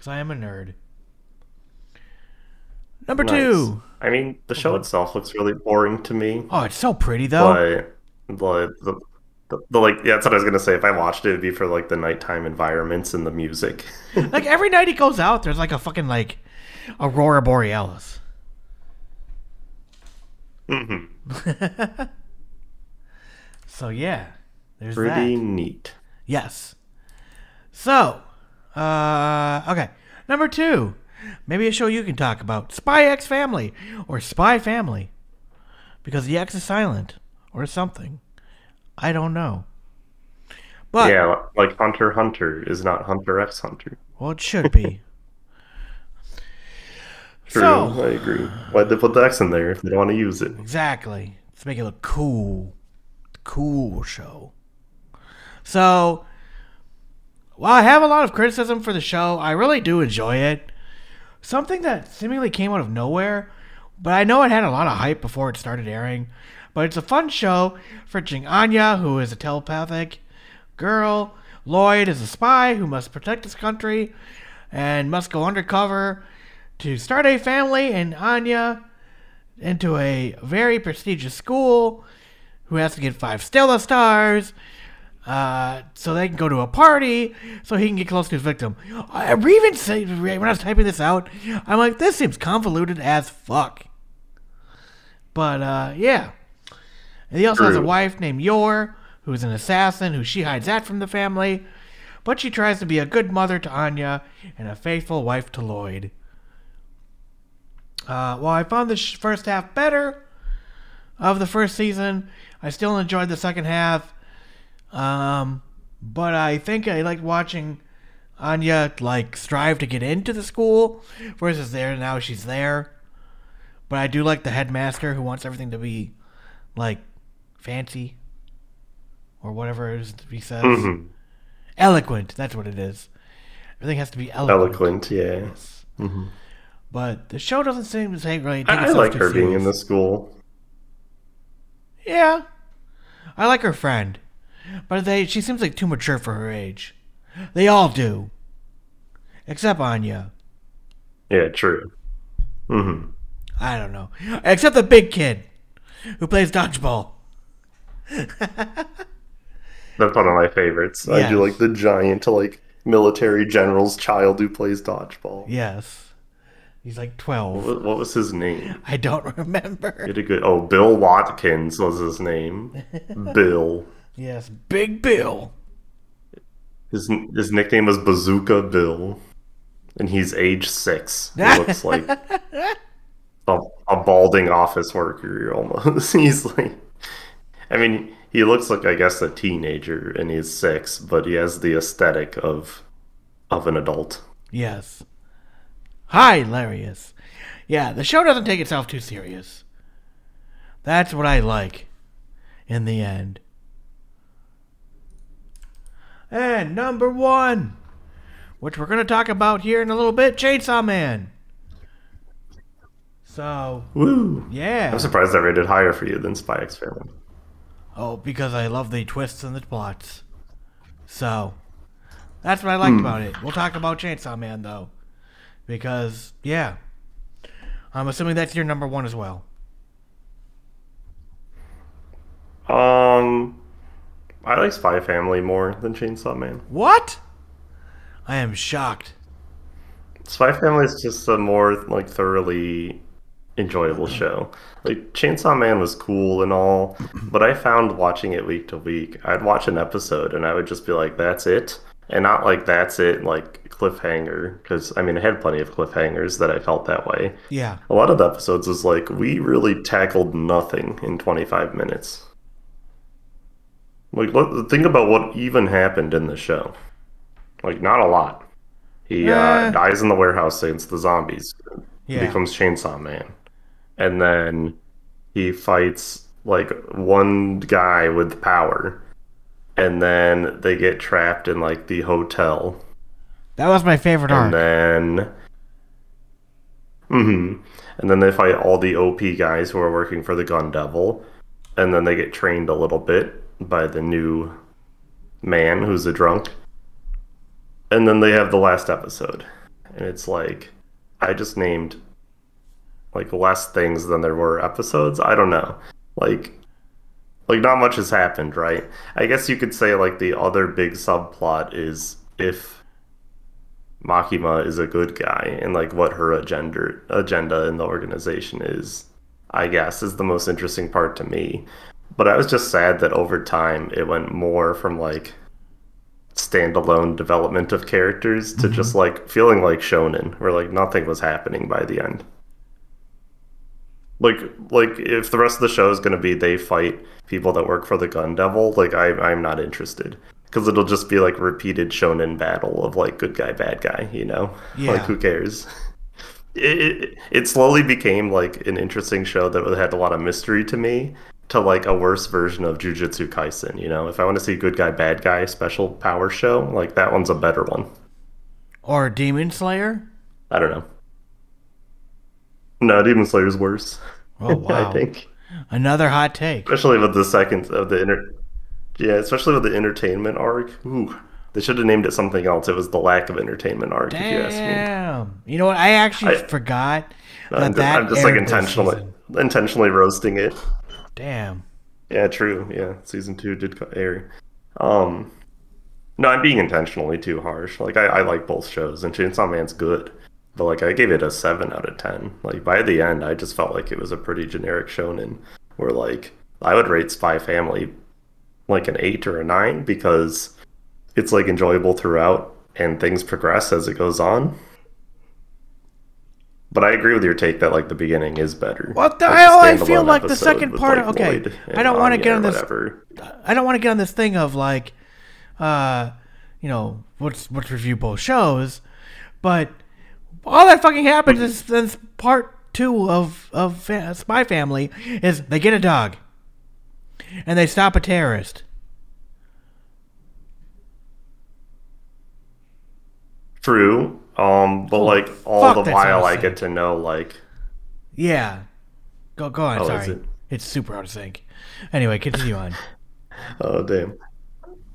[SPEAKER 1] because I am a nerd. Number
[SPEAKER 2] Nice.
[SPEAKER 1] two.
[SPEAKER 2] I mean, the show itself looks really boring to me,
[SPEAKER 1] Oh, it's so pretty though.
[SPEAKER 2] but the, the, the, the like yeah, that's what I was gonna say. If I watched it, it'd be for like the nighttime environments and the music.
[SPEAKER 1] like every night he goes out, there's like a fucking like aurora borealis.
[SPEAKER 2] hmm
[SPEAKER 1] So yeah, there's
[SPEAKER 2] Pretty
[SPEAKER 1] that.
[SPEAKER 2] neat.
[SPEAKER 1] Yes. So, uh, okay. Number two, maybe a show you can talk about: Spy X Family or Spy Family, because the X is silent or something. I don't know. But
[SPEAKER 2] yeah, like Hunter Hunter is not Hunter x Hunter.
[SPEAKER 1] well, it should be.
[SPEAKER 2] True,
[SPEAKER 1] So-
[SPEAKER 2] I agree. Why'd they put the X in there if they don't want to use it?
[SPEAKER 1] Exactly. Let's make it look cool. Cool show. So, while I have a lot of criticism for the show, I really do enjoy it. Something that seemingly came out of nowhere, but I know it had a lot of hype before it started airing. But it's a fun show featuring Anya, who is a telepathic girl. Lloyd is a spy who must protect his country and must go undercover to start a family. And Anya into a very prestigious school who has to get five Stella stars uh, so they can go to a party so he can get close to his victim. I even say, when I was typing this out, I'm like, this seems convoluted as fuck. But uh, yeah. And he also has a wife named Yor, who's an assassin who she hides that from the family. But she tries to be a good mother to Anya and a faithful wife to Lloyd. Uh, while I found the sh- first half better of the first season, I still enjoyed the second half. Um, but I think I liked watching Anya like strive to get into the school versus there now she's there. But I do like the headmaster who wants everything to be like fancy or whatever it is he says.
[SPEAKER 2] Mhm.
[SPEAKER 1] Eloquent, that's what it is. Everything has to be eloquent.
[SPEAKER 2] Eloquent, yeah. Mhm.
[SPEAKER 1] But the show doesn't seem to take really take
[SPEAKER 2] I, I like her being in the school.
[SPEAKER 1] Yeah, I like her friend, but they she seems like too mature for her age. They all do, except Anya.
[SPEAKER 2] Yeah, true. hmm
[SPEAKER 1] I don't know, except the big kid who plays dodgeball.
[SPEAKER 2] That's one of my favorites. I do like the giant, like military general's child who plays dodgeball.
[SPEAKER 1] Yes, he's like twelve.
[SPEAKER 2] What, what was his name?
[SPEAKER 1] I don't remember.
[SPEAKER 2] He had a good. Oh, Bill Watkins was his name. Bill.
[SPEAKER 1] Yes, Big Bill.
[SPEAKER 2] His his nickname was Bazooka Bill. and he's age six. He looks like a, a balding office worker almost. he's like, I mean, he looks like I guess a teenager, and he's six, but he has the aesthetic of of an adult.
[SPEAKER 1] Yes. Hilarious. Yeah, the show doesn't take itself too serious. That's what I like in the end. And number one, which we're going to talk about here in a little bit Chainsaw Man. So,
[SPEAKER 2] Woo!
[SPEAKER 1] yeah.
[SPEAKER 2] I'm surprised I rated higher for you than Spy X Family.
[SPEAKER 1] Oh, because I love the twists and the plots. So, that's what I liked about it. We'll talk about Chainsaw Man, though. Because, yeah. I'm assuming that's your number one as well.
[SPEAKER 2] Um, I like Spy Family more than Chainsaw Man.
[SPEAKER 1] What? I am shocked.
[SPEAKER 2] Spy Family is just a more like thoroughly enjoyable show. Like Chainsaw Man was cool and all, but I found watching it week to week, I'd watch an episode and I would just be like, "That's it," and not like "That's it," like cliffhanger. Because I mean, I had plenty of cliffhangers that I felt that way.
[SPEAKER 1] Yeah.
[SPEAKER 2] A lot of the episodes was like, we really tackled nothing in 25 minutes. Like, let, think about what even happened in the show. Like, not a lot. He
[SPEAKER 1] Eh.
[SPEAKER 2] uh, dies in the warehouse against the zombies.
[SPEAKER 1] Yeah.
[SPEAKER 2] Becomes Chainsaw Man. And then he fights, like, one guy with power. And then they get trapped in, like, the hotel.
[SPEAKER 1] That was my favorite arc.
[SPEAKER 2] And then. mm-hmm. And then they fight all the OP guys who are working for the Gun Devil. And then they get trained a little bit by the new man who's a drunk. And then they have the last episode. And it's like, I just named like less things than there were episodes. I don't know. Like, like not much has happened, right? I guess you could say like the other big subplot is if Makima is a good guy and like what her agenda agenda in the organization is, I guess is the most interesting part to me. But I was just sad that over time it went more from like standalone development of characters to mm-hmm. just like feeling like shonen where like nothing was happening by the end. Like like if the rest of the show is going to be they fight people that work for the gun devil, like I I'm not interested because it'll just be like repeated shonen battle of like good guy bad guy, you know?
[SPEAKER 1] Yeah.
[SPEAKER 2] Like who cares? It, it it slowly became like an interesting show that had a lot of mystery to me to like a worse version of Jujutsu Kaisen, you know? If I want to see good guy bad guy special power show, like that one's a better one.
[SPEAKER 1] Or Demon Slayer?
[SPEAKER 2] I don't know. No, Demon Slayer's worse.
[SPEAKER 1] Oh, wow.
[SPEAKER 2] I think.
[SPEAKER 1] Another hot take.
[SPEAKER 2] Especially with the second of the inter Yeah, especially with the entertainment arc. Ooh. They should have named it something else. It was the lack of entertainment arc, if you ask me.
[SPEAKER 1] Damn. You know what? I actually
[SPEAKER 2] I-
[SPEAKER 1] forgot
[SPEAKER 2] I'm just,
[SPEAKER 1] that
[SPEAKER 2] I'm just like intentionally intentionally roasting it.
[SPEAKER 1] Damn.
[SPEAKER 2] Yeah, true. Yeah, season two did air. Um, no, I'm being intentionally too harsh. Like I, I like both shows, and Chainsaw Man's good, but like I gave it a seven out of ten. Like by the end, I just felt like it was a pretty generic shonen. Where like I would rate Spy Family like an eight or a nine because it's like enjoyable throughout and things progress as it goes on. But I agree with your take that like the beginning is better.
[SPEAKER 1] What the
[SPEAKER 2] Like,
[SPEAKER 1] hell? I feel like the second part-
[SPEAKER 2] like,
[SPEAKER 1] okay, I don't wanna get on this-
[SPEAKER 2] Whatever.
[SPEAKER 1] I don't want to get on this thing of like, uh, you know, what's what's review both shows, but all that fucking happens is since part two of of Spy Family is they get a dog, and they stop a terrorist.
[SPEAKER 2] True. Um, but like all the while, I get to know like
[SPEAKER 1] Yeah, go go on.
[SPEAKER 2] Oh,
[SPEAKER 1] sorry,
[SPEAKER 2] it?
[SPEAKER 1] it's super out of sync. Anyway, continue on.
[SPEAKER 2] oh damn.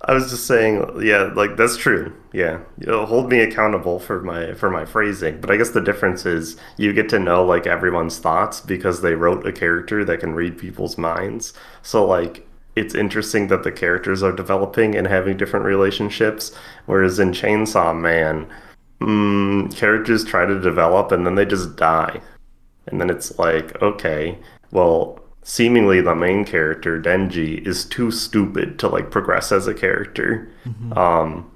[SPEAKER 2] I was just saying, yeah, like that's true. Yeah, You'll hold me accountable for my for my phrasing. But I guess the difference is you get to know like everyone's thoughts because they wrote a character that can read people's minds. So like it's interesting that the characters are developing and having different relationships. Whereas in Chainsaw Man, mm, characters try to develop and then they just die. And then it's like, okay, well, seemingly the main character, Denji, is too stupid to like progress as a character. Um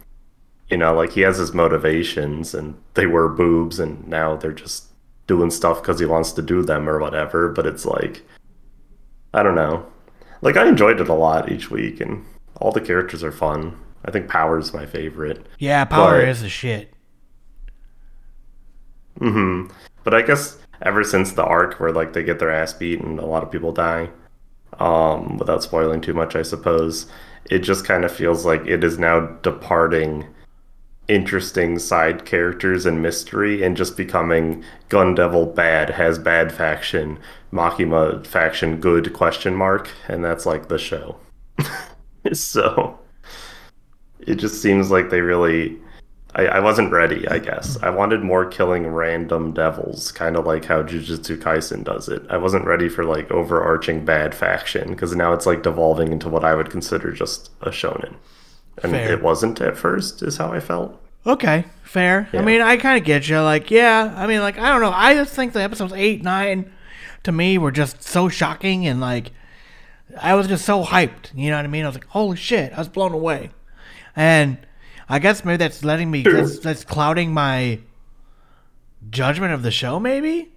[SPEAKER 2] you know, like he has his motivations and they were boobs and now they're just doing stuff because he wants to do them or whatever. But it's like, I don't know. Like I enjoyed it a lot each week and all the characters are fun. I think Power's my favorite.
[SPEAKER 1] Yeah, Power but, is the shit.
[SPEAKER 2] Hmm But I guess ever since the arc where like they get their ass beat and a lot of people die, um, without spoiling too much, I suppose, it just kind of feels like it is now departing interesting side characters and mystery and just becoming Gun Devil bad has bad faction, Makima faction good question mark, and that's like the show. so it just seems like they really I, I wasn't ready, I guess. I wanted more killing random devils, kind of like how Jujutsu Kaisen does it. I wasn't ready for like overarching bad faction because now it's like devolving into what I would consider just a shonen. And fair. it wasn't at first, is how I felt.
[SPEAKER 1] Okay, fair. Yeah. I mean, I kind of get you. Like, yeah, I mean, like, I don't know. I just think the episodes 8, 9 to me were just so shocking and like, I was just so hyped. You know what I mean? I was like, holy shit, I was blown away. And I guess maybe that's letting me that's, that's clouding my judgment of the show, maybe.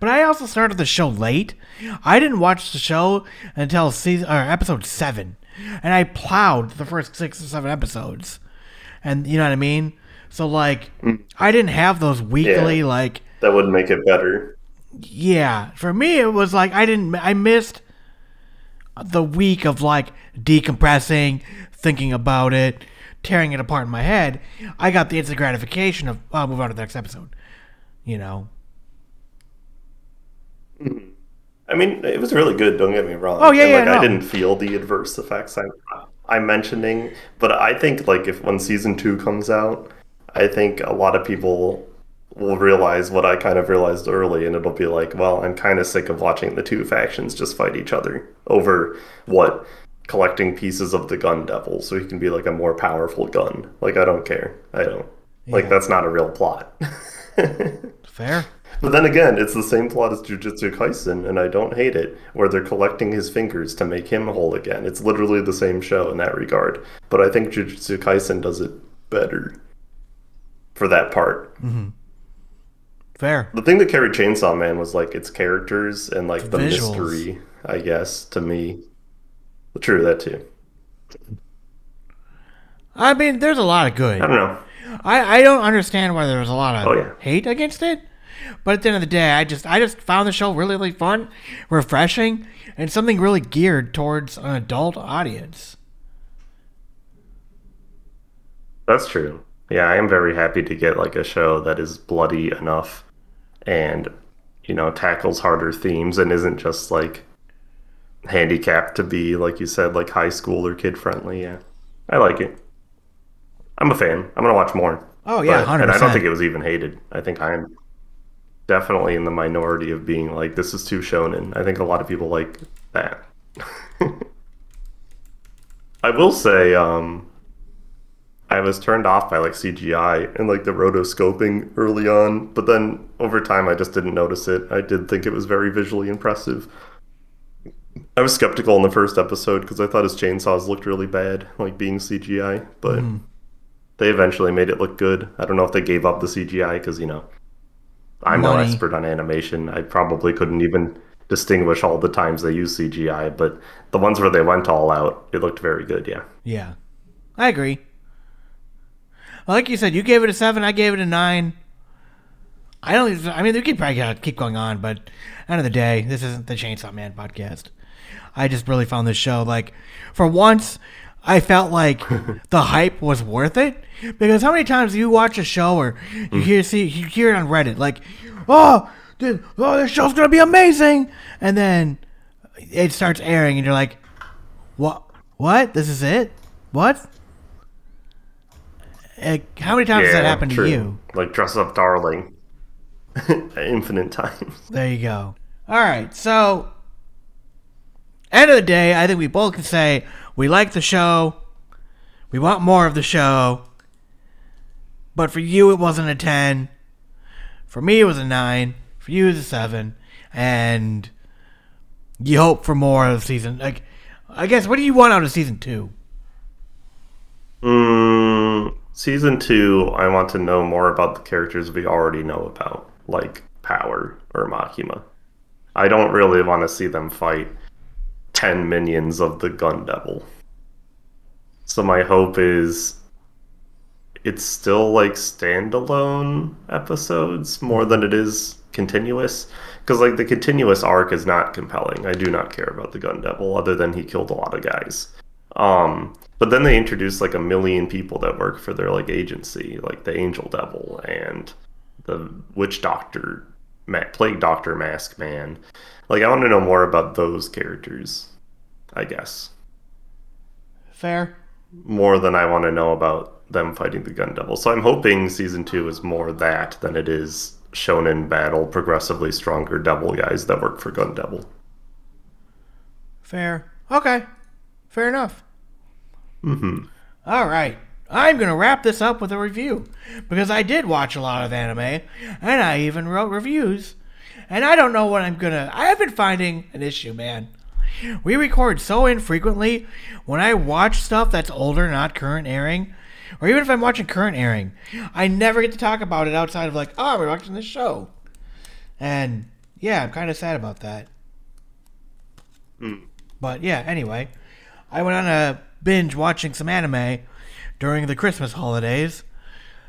[SPEAKER 1] But I also started the show late. I didn't watch the show until season or episode seven, and I plowed the first six or seven episodes. And you know what I mean. So like, mm. I didn't have those weekly yeah, like.
[SPEAKER 2] That would make it better.
[SPEAKER 1] Yeah, for me it was like I didn't. I missed the week of like decompressing, thinking about it, tearing it apart in my head, I got the instant gratification of I'll move on to the next episode. You know.
[SPEAKER 2] Mm-hmm. I mean, it was really good. Don't get me wrong.
[SPEAKER 1] Oh yeah, and,
[SPEAKER 2] like,
[SPEAKER 1] yeah.
[SPEAKER 2] I didn't feel the adverse effects I'm, I'm mentioning, but I think like if when season two comes out, I think a lot of people will realize what I kind of realized early, and it'll be like, well, I'm kind of sick of watching the two factions just fight each other over what collecting pieces of the gun devil so he can be like a more powerful gun. Like I don't care. I don't. Yeah. Like that's not a real plot.
[SPEAKER 1] Fair.
[SPEAKER 2] But then again, it's the same plot as Jujutsu Kaisen, and I don't hate it, where they're collecting his fingers to make him whole again. It's literally the same show in that regard. But I think Jujutsu Kaisen does it better for that part.
[SPEAKER 1] Mm-hmm. Fair.
[SPEAKER 2] The thing that carried Chainsaw Man was like its characters and like the, the mystery, I guess, to me. True, that too.
[SPEAKER 1] I mean, there's a lot of good.
[SPEAKER 2] I don't know.
[SPEAKER 1] I, I don't understand why there was a lot of
[SPEAKER 2] oh, yeah.
[SPEAKER 1] hate against it. But at the end of the day, I just I just found the show really really fun, refreshing, and something really geared towards an adult audience.
[SPEAKER 2] That's true. Yeah, I am very happy to get like a show that is bloody enough and you know tackles harder themes and isn't just like handicapped to be like you said like high school or kid friendly yeah. I like it. I'm a fan. I'm gonna watch more.
[SPEAKER 1] Oh yeah but,
[SPEAKER 2] and i don't think it was even hated. I think i'm definitely in the minority of being like this is too shonen. I think a lot of people like that. I will say um I was turned off by like CGI and like the rotoscoping early on, but then over time I just didn't notice it. I did think it was very visually impressive. I was skeptical in the first episode because I thought his chainsaws looked really bad, like being CGI, but mm. they eventually made it look good. I don't know if they gave up the CGI because, you know, I'm Money. no expert on animation. I probably couldn't even distinguish all the times they use CGI, but the ones where they went all out, it looked very good, yeah.
[SPEAKER 1] Yeah. I agree. Like you said, you gave it a 7, I gave it a 9. I don't. I mean, we could probably keep going on, but end of the day, this isn't the Chainsaw Man podcast. I just really found this show like, for once, I felt like the hype was worth it because how many times do you watch a show or you mm. hear see you hear it on Reddit like, oh, dude, oh, this show's gonna be amazing, and then it starts airing and you're like, what? What? This is it? What? Like, how many times yeah, has that happened true. to you?
[SPEAKER 2] Like dress up, darling. Infinite times.
[SPEAKER 1] There you go. All right, so end of the day, I think we both can say we like the show. We want more of the show. But for you, it wasn't a 10. For me, it was a 9. For you, it was a 7. And you hope for more of the season. Like, I guess, what do you want out of season 2?
[SPEAKER 2] Mm, season two, I want to know more about the characters we already know about, like Power or Makima. I don't really want to see them fight 10 minions of the Gun Devil. So my hope is it's still like standalone episodes more than it is continuous. Because like the continuous arc is not compelling. I do not care about the Gun Devil other than he killed a lot of guys. Um, but then they introduced like a million people that work for their like agency, like the Angel Devil and the Witch Doctor, Plague Doctor, Mask Man. Like I want to know more about those characters. I guess
[SPEAKER 1] Fair.
[SPEAKER 2] more than I want to know about them fighting the Gun Devil. So I'm hoping season two is more that than it is shown in battle progressively stronger devil guys that work for Gun Devil.
[SPEAKER 1] Fair. Okay. Fair enough. Mm-hmm. All right. I'm going to wrap this up with a review because I did watch a lot of anime and I even wrote reviews. And I don't know what I'm going to. I have been finding an issue, man. We record so infrequently when I watch stuff that's older, not current airing, or even if I'm watching current airing, I never get to talk about it outside of like, oh, we're watching this show. And yeah, I'm kind of sad about that. Hmm. But yeah, anyway, I went on a binge watching some anime during the Christmas holidays.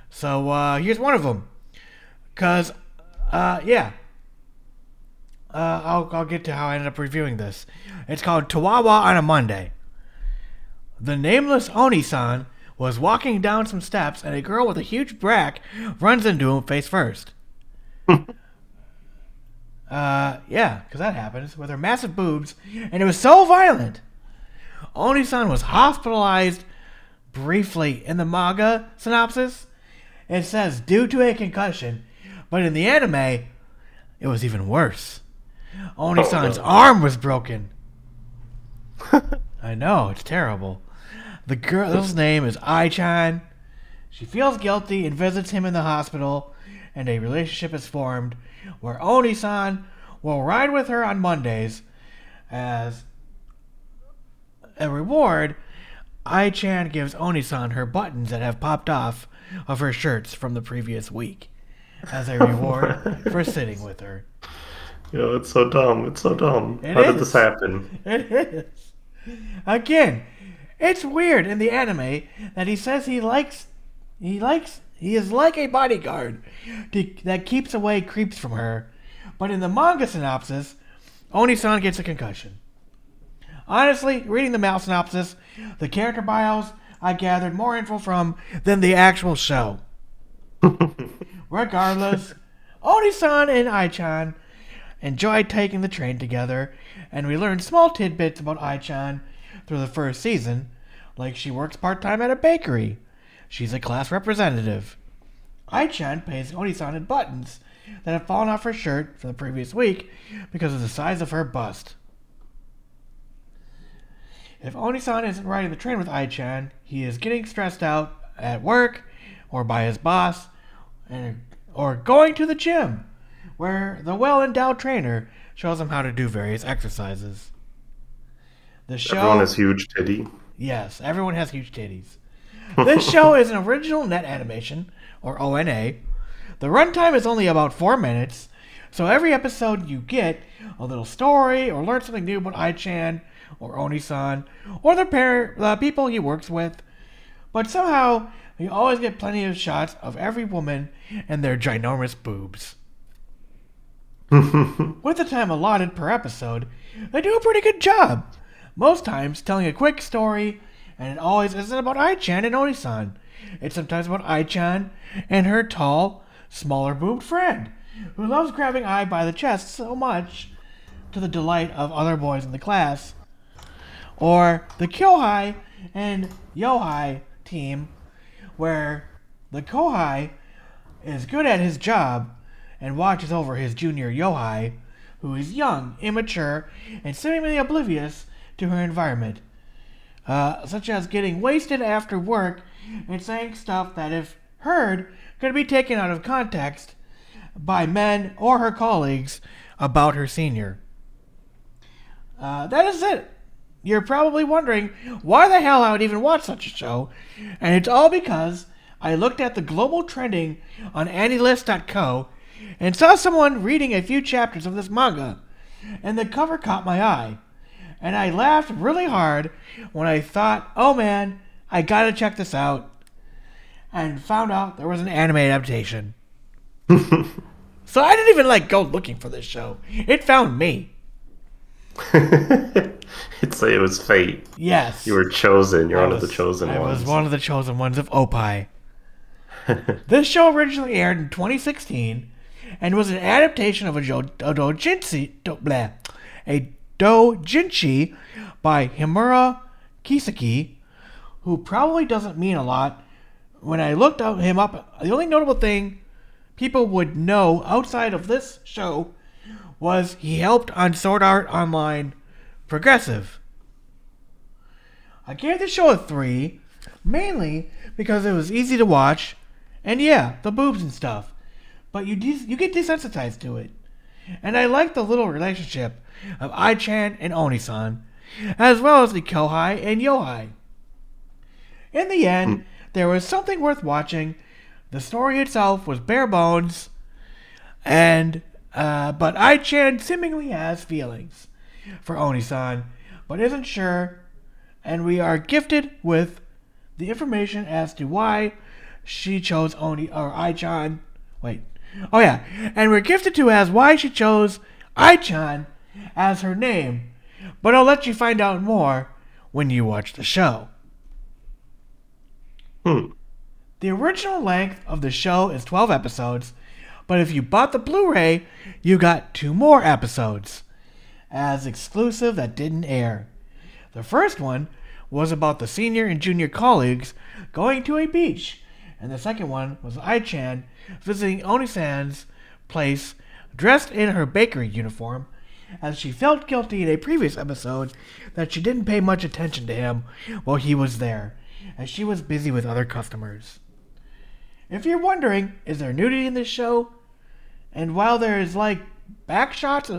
[SPEAKER 1] So uh, here's one of them. Cause, uh, yeah, uh, I'll I'll get to how I ended up reviewing this. It's called Tawawa on a Monday. The nameless Oni-san was walking down some steps, and a girl with a huge brack runs into him face first. Uh, yeah, because that happens with her massive boobs, and it was so violent. Oni-san was hospitalized briefly in the manga synopsis. It says due to a concussion, but in the anime, it was even worse. Oni-san's
[SPEAKER 2] Oh, no.
[SPEAKER 1] arm was broken. I know, it's terrible. The girl's name is Ai-chan. She feels guilty and visits him in the hospital, and a relationship is formed where Oni-san will ride with her on Mondays as a reward. Ai-chan gives Oni-san her buttons that have popped off of her shirts from the previous week as a reward for sitting with her.
[SPEAKER 2] Yo, it's so dumb. It's so dumb.
[SPEAKER 1] It
[SPEAKER 2] How did this happen?
[SPEAKER 1] It is. Again, it's weird in the anime that he says he likes, he likes, he is like a bodyguard to, that keeps away creeps from her. But in the manga synopsis, Oni-san gets a concussion. Honestly, reading the MAL synopsis, the character bios I gathered more info from than the actual show. Regardless, Oni-san and Ai-chan enjoy taking the train together, and we learn small tidbits about Ai-chan through the first season, like she works part-time at a bakery. She's a class representative. Ai-chan pays Oni-san in buttons that have fallen off her shirt from the previous week because of the size of her bust. If Oni-san isn't riding the train with Ai-chan, he is getting stressed out at work or by his boss and, or going to the gym where the well-endowed trainer shows him how to do various exercises. The show
[SPEAKER 2] Everyone has huge titty.
[SPEAKER 1] Yes, everyone has huge titties. This show is an original net animation, or ONA. The runtime is only about four minutes, so every episode you get a little story or learn something new about Ai-chan or Oni-san or the pair, the people he works with. But somehow you always get plenty of shots of every woman and their ginormous boobs. With the time allotted per episode, they do a pretty good job. Most times telling a quick story, and it always isn't about Ai-chan and Oni-san. It's sometimes about Ai-chan and her tall, smaller boobed friend, who loves grabbing Ai by the chest so much, to the delight of other boys in the class. Or the Kohai and Yohai team, where the Kohai is good at his job and watches over his junior Yohai, who is young, immature, and seemingly oblivious to her environment, uh, such as getting wasted after work and saying stuff that, if heard, could be taken out of context by men or her colleagues about her senior. Uh, that is it. You're probably wondering why the hell I would even watch such a show, and it's all because I looked at the global trending on AniList.co and saw someone reading a few chapters of this manga, and the cover caught my eye. And I laughed really hard when I thought, oh man, I gotta check this out. And found out there was an anime adaptation. so I didn't even like go looking for this show. It found me.
[SPEAKER 2] it's like it was fate.
[SPEAKER 1] Yes.
[SPEAKER 2] You were chosen. You're
[SPEAKER 1] I
[SPEAKER 2] one
[SPEAKER 1] was-
[SPEAKER 2] of the chosen
[SPEAKER 1] I
[SPEAKER 2] ones.
[SPEAKER 1] was one of the chosen ones of Opie. this show originally aired in 2016 and was an adaptation of a, jo- a doujinshi, do, bleh, a doujinshi by Himura Kiseki, who probably doesn't mean a lot. When I looked up him up, the only notable thing people would know outside of this show was he helped on Sword Art Online Progressive. I gave the show a 3, mainly because it was easy to watch, and yeah, the boobs and stuff. But you des- you get desensitized to it. And I like the little relationship of Ai-chan and Oni-san, as well as the Kohai and Yohai. In the end, hmm. there was something worth watching. The story itself was bare bones, and uh, but Ai-chan seemingly has feelings for Oni-san, but isn't sure, and we are gifted with the information as to why she chose Oni or Ai-chan. Wait, oh yeah, and we're gifted to as why she chose Ai-chan as her name, but I'll let you find out more when you watch the show.
[SPEAKER 2] Hmm.
[SPEAKER 1] The original length of the show is 12 episodes, but if you bought the Blu ray, you got two more episodes as exclusive that didn't air. The first one was about the senior and junior colleagues going to a beach, and the second one was Ai-chan visiting Oni-san's place dressed in her bakery uniform as she felt guilty in a previous episode that she didn't pay much attention to him while he was there, as she was busy with other customers. If you're wondering, is there nudity in this show? And while there is like back shots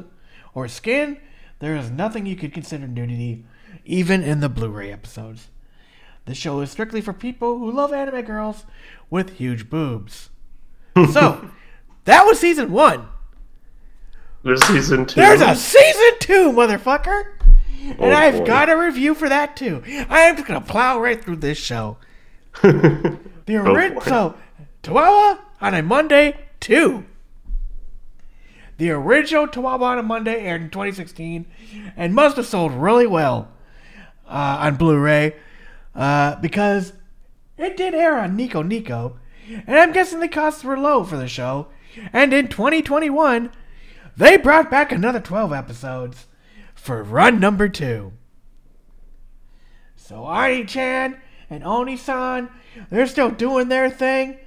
[SPEAKER 1] or skin, there is nothing you could consider nudity, even in the Blu-ray episodes. The show is strictly for people who love anime girls with huge boobs. so, that was season one.
[SPEAKER 2] There's season two.
[SPEAKER 1] There's a season two, motherfucker! Oh, and
[SPEAKER 2] Oh,
[SPEAKER 1] I've
[SPEAKER 2] boy.
[SPEAKER 1] got a review for that too. I am just gonna plow right through this show. The
[SPEAKER 2] oh,
[SPEAKER 1] original,
[SPEAKER 2] it.
[SPEAKER 1] so Tawawa on a Monday two. The original Tawawa on a Monday aired in 2016 and must have sold really well uh, on Blu-ray uh, because it did air on Nico Nico, and I'm guessing the costs were low for the show. And in 2021, they brought back another 12 episodes for run number two. So Ani-chan and Oni-san, they're still doing their thing,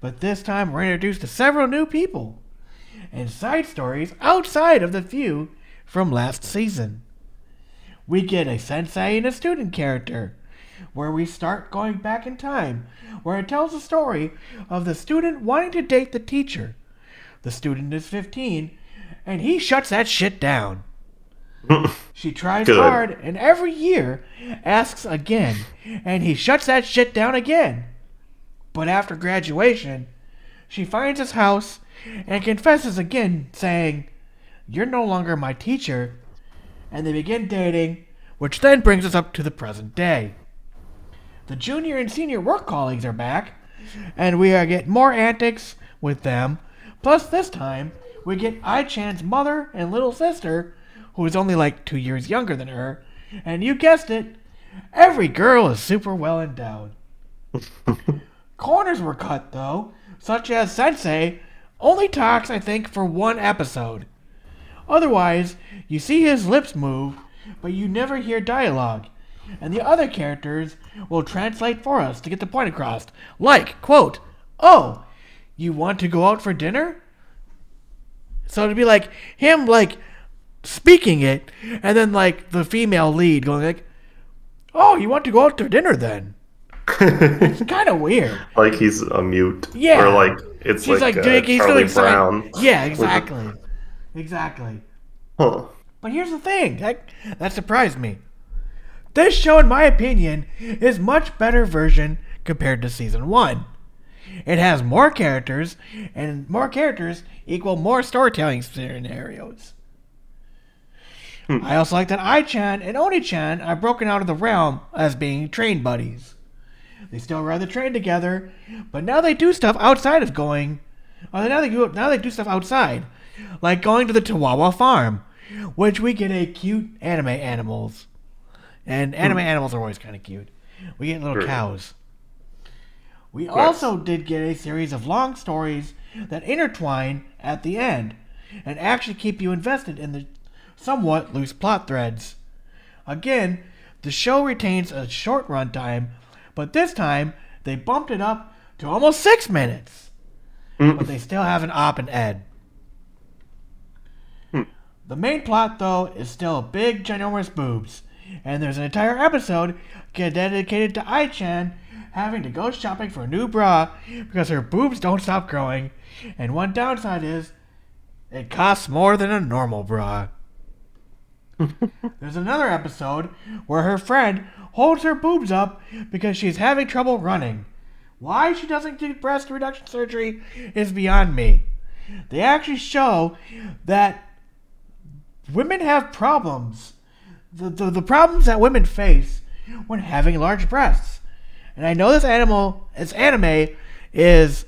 [SPEAKER 1] but this time we're introduced to several new people and side stories outside of the few from last season. We get a sensei and a student character, where we start going back in time, where it tells the story of the student wanting to date the teacher. The student is 15, and he shuts that shit down. She tries
[SPEAKER 2] Good.
[SPEAKER 1] hard and every year asks again, and he shuts that shit down again. But after graduation, she finds his house and confesses again, saying, You're no longer my teacher. And they begin dating, which then brings us up to the present day. The junior and senior work colleagues are back, and we are getting more antics with them. Plus, this time, we get Ai-chan's mother and little sister, who is only like two years younger than her. And you guessed it, every girl is super well endowed. Corners were cut, though, such as Sensei only talks, I think, for one episode. Otherwise, you see his lips move, but you never hear dialogue. And the other characters will translate for us to get the point across. Like, quote, Oh, you want to go out for dinner? So it'd be like him, like, speaking it, and then, like, the female lead going, like, Oh, you want to go out to dinner then? It's kind of weird.
[SPEAKER 2] like he's a mute.
[SPEAKER 1] Yeah.
[SPEAKER 2] Or like it's
[SPEAKER 1] She's
[SPEAKER 2] like,
[SPEAKER 1] like,
[SPEAKER 2] uh,
[SPEAKER 1] he's
[SPEAKER 2] Charlie
[SPEAKER 1] sign-
[SPEAKER 2] Brown.
[SPEAKER 1] Yeah, exactly. Exactly.
[SPEAKER 2] Huh.
[SPEAKER 1] But here's the thing that, that surprised me. This show, in my opinion, is much better version compared to season one. it has more characters, and more characters equal more storytelling scenarios. Hmm. I also like that Ai-chan and Oni-chan are broken out of the realm as being train buddies. They still ride the train together, but now they do stuff outside of going. Or now they do now they do stuff outside, like going to the Tawawa farm, which we get a cute anime animals, and anime hmm. animals are always kind of cute. We get little cows. We yes. also did get a series of long stories that intertwine at the end and actually keep you invested in the somewhat loose plot threads. Again, the show retains a short runtime, but this time they bumped it up to almost six minutes. Mm. But they still have an op and ed. Mm. The main plot, though, is still big, ginormous boobs, and there's an entire episode dedicated to Ai-chan having to go shopping for a new bra because her boobs don't stop growing, and one downside is it costs more than a normal bra. There's another episode where her friend holds her boobs up because she's having trouble running. Why she doesn't do breast reduction surgery is beyond me. They actually show that women have problems. The, the, the problems that women face when having large breasts. And I know this animal, this anime, is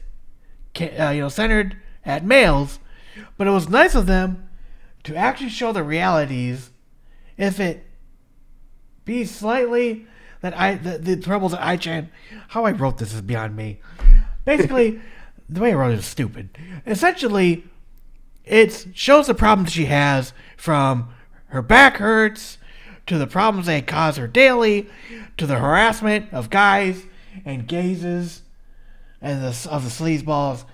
[SPEAKER 1] uh, you know centered at males, but it was nice of them to actually show the realities. If it be slightly that I the, the troubles that Ai-chan, how I wrote this is beyond me. Basically, the way I wrote it is stupid. Essentially, it shows the problems she has from her back hurts to the problems they cause her daily, to the harassment of guys and gazes and the, of the sleazeballs.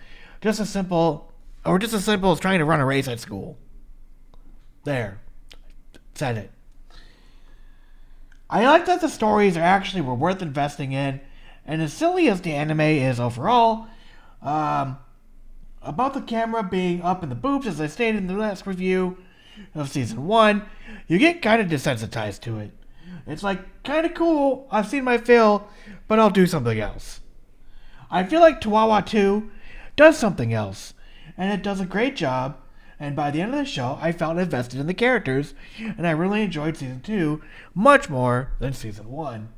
[SPEAKER 1] Just as simple, or just as simple as trying to run a race at school. There. Said it. I like that the stories are actually were worth investing in, and as silly as the anime is overall, um, about the camera being up in the boobs, as I stated in the last review, of season one, you get kind of desensitized to it. It's like kind of cool. I've seen my fill, but I'll do something else. I feel like Tawawa 2 does something else, and it does a great job. And by the end of the show, I felt invested in the characters, and I really enjoyed season 2 much more than season 1.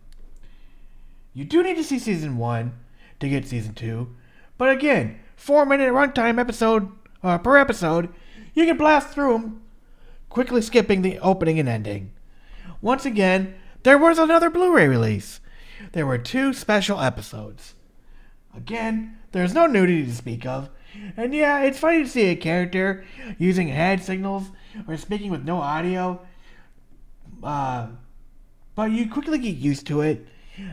[SPEAKER 1] You do need to see season 1 to get season 2, but again, 4 minute runtime episode uh, per episode, you can blast through them quickly skipping the opening and ending. Once again, there was another Blu ray release. There were two special episodes. Again, there's no nudity to speak of, and yeah, it's funny to see a character using hand signals or speaking with no audio, uh, but you quickly get used to it,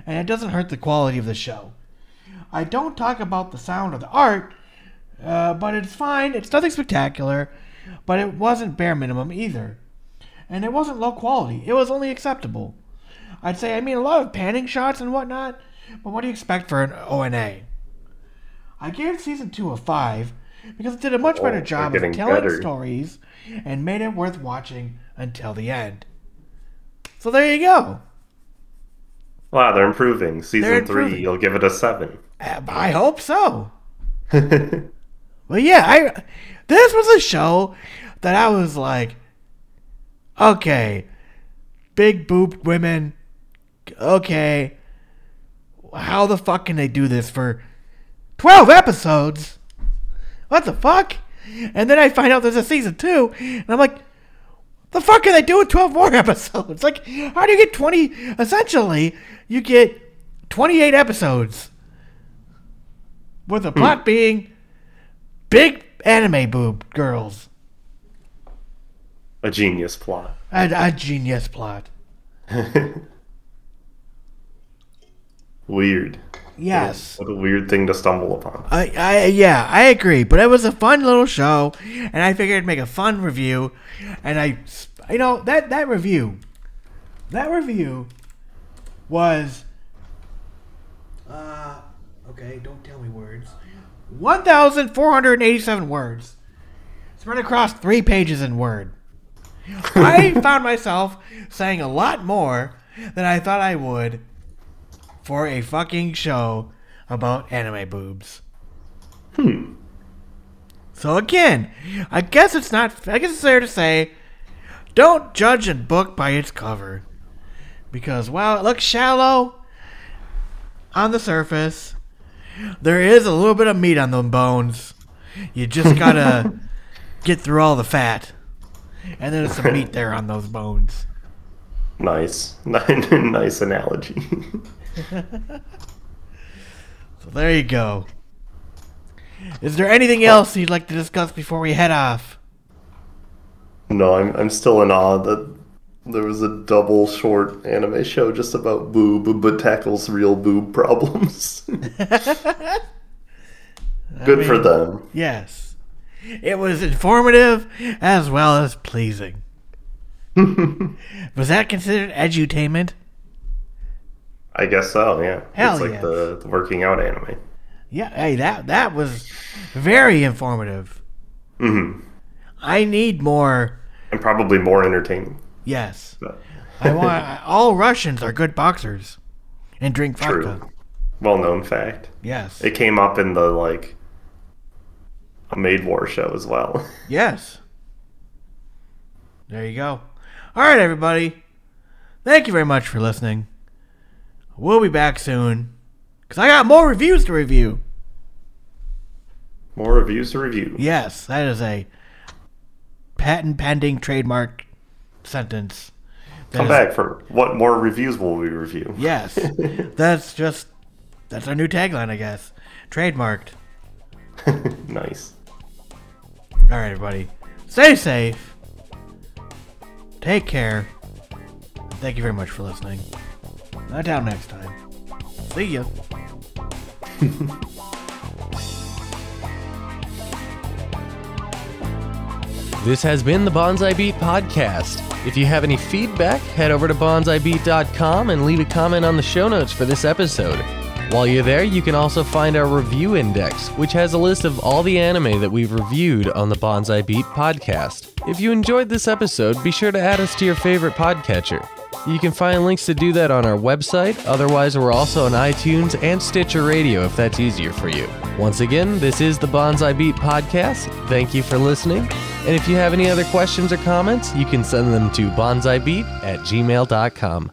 [SPEAKER 1] and it doesn't hurt the quality of the show. I don't talk about the sound or the art, uh, but it's fine. It's nothing spectacular but it wasn't bare minimum either. And it wasn't low quality, it was only acceptable. I'd say, I mean, a lot of panning shots and whatnot, but what do you expect for an ONA? I gave season 2 a 5 because it did a much oh, better job of telling better. stories and made it worth watching until the end. So there you go.
[SPEAKER 2] Wow, they're improving. Season they're improving. 3, you'll give it a 7.
[SPEAKER 1] Uh, I hope so. well, yeah, I this was a show that I was like, okay, big boobed women. Okay, how the fuck can they do this for 12 episodes? What the fuck? And then I find out there's a season two, and I'm like, the fuck are they doing 12 more episodes? Like, how do you get 20? Essentially, you get 28 episodes. With the hmm. plot being big anime boob girls.
[SPEAKER 2] A genius plot.
[SPEAKER 1] A, a genius plot.
[SPEAKER 2] weird.
[SPEAKER 1] Yes.
[SPEAKER 2] What a weird thing to stumble upon.
[SPEAKER 1] I, I, yeah, I agree. But it was a fun little show, and I figured I'd make a fun review. And I, you know, that that review, that review, was. Uh, okay, don't tell me words. 1,487 words spread across three pages in Word. I found myself saying a lot more than I thought I would for a fucking show about anime boobs. Hmm. So again, I guess it's not. I guess it's fair to say, don't judge a book by its cover, because while it looks shallow on the surface, there is a little bit of meat on them bones. You just gotta get through all the fat, and there's some meat there on those bones.
[SPEAKER 2] Nice, nice analogy.
[SPEAKER 1] so there you go. Is there anything else you'd like to discuss before we head off?
[SPEAKER 2] No, I'm I'm still in awe that there was a double short anime show just about boob, but tackles real boob problems. Good mean, for them.
[SPEAKER 1] Yes. It was informative as well as pleasing. Was that considered edutainment?
[SPEAKER 2] I guess so, yeah.
[SPEAKER 1] Hell
[SPEAKER 2] it's like
[SPEAKER 1] yes.
[SPEAKER 2] the, the working out anime.
[SPEAKER 1] Yeah, hey, that that was very informative.
[SPEAKER 2] Mm-hmm.
[SPEAKER 1] I need more.
[SPEAKER 2] And probably more entertaining.
[SPEAKER 1] Yes. But. I want all Russians are good boxers and drink vodka.
[SPEAKER 2] True. Well known fact.
[SPEAKER 1] Yes.
[SPEAKER 2] It came up in the like a Maid War show as well.
[SPEAKER 1] Yes. There you go. All right, everybody. Thank you very much for listening. We'll be back soon because I got more reviews to review.
[SPEAKER 2] More reviews to review.
[SPEAKER 1] Yes, that is a patent pending trademark sentence.
[SPEAKER 2] Come is, back for what more reviews will we review?
[SPEAKER 1] Yes, that's just that's our new tagline, I guess. Trademarked.
[SPEAKER 2] nice.
[SPEAKER 1] All right, everybody. Stay safe. Take care. Thank you very much for listening. Until next time. See ya.
[SPEAKER 3] This has been the Bonsai Beat Podcast. If you have any feedback, head over to bonsaibeat.com and leave a comment on the show notes for this episode. While you're there, you can also find our review index, which has a list of all the anime that we've reviewed on the Bonsai Beat podcast. If you enjoyed this episode, be sure to add us to your favorite podcatcher. You can find links to do that on our website. Otherwise, we're also on iTunes and Stitcher Radio if that's easier for you. Once again, this is the Bonsai Beat podcast. Thank you for listening. And if you have any other questions or comments, you can send them to bonsaibeat at gmail.com.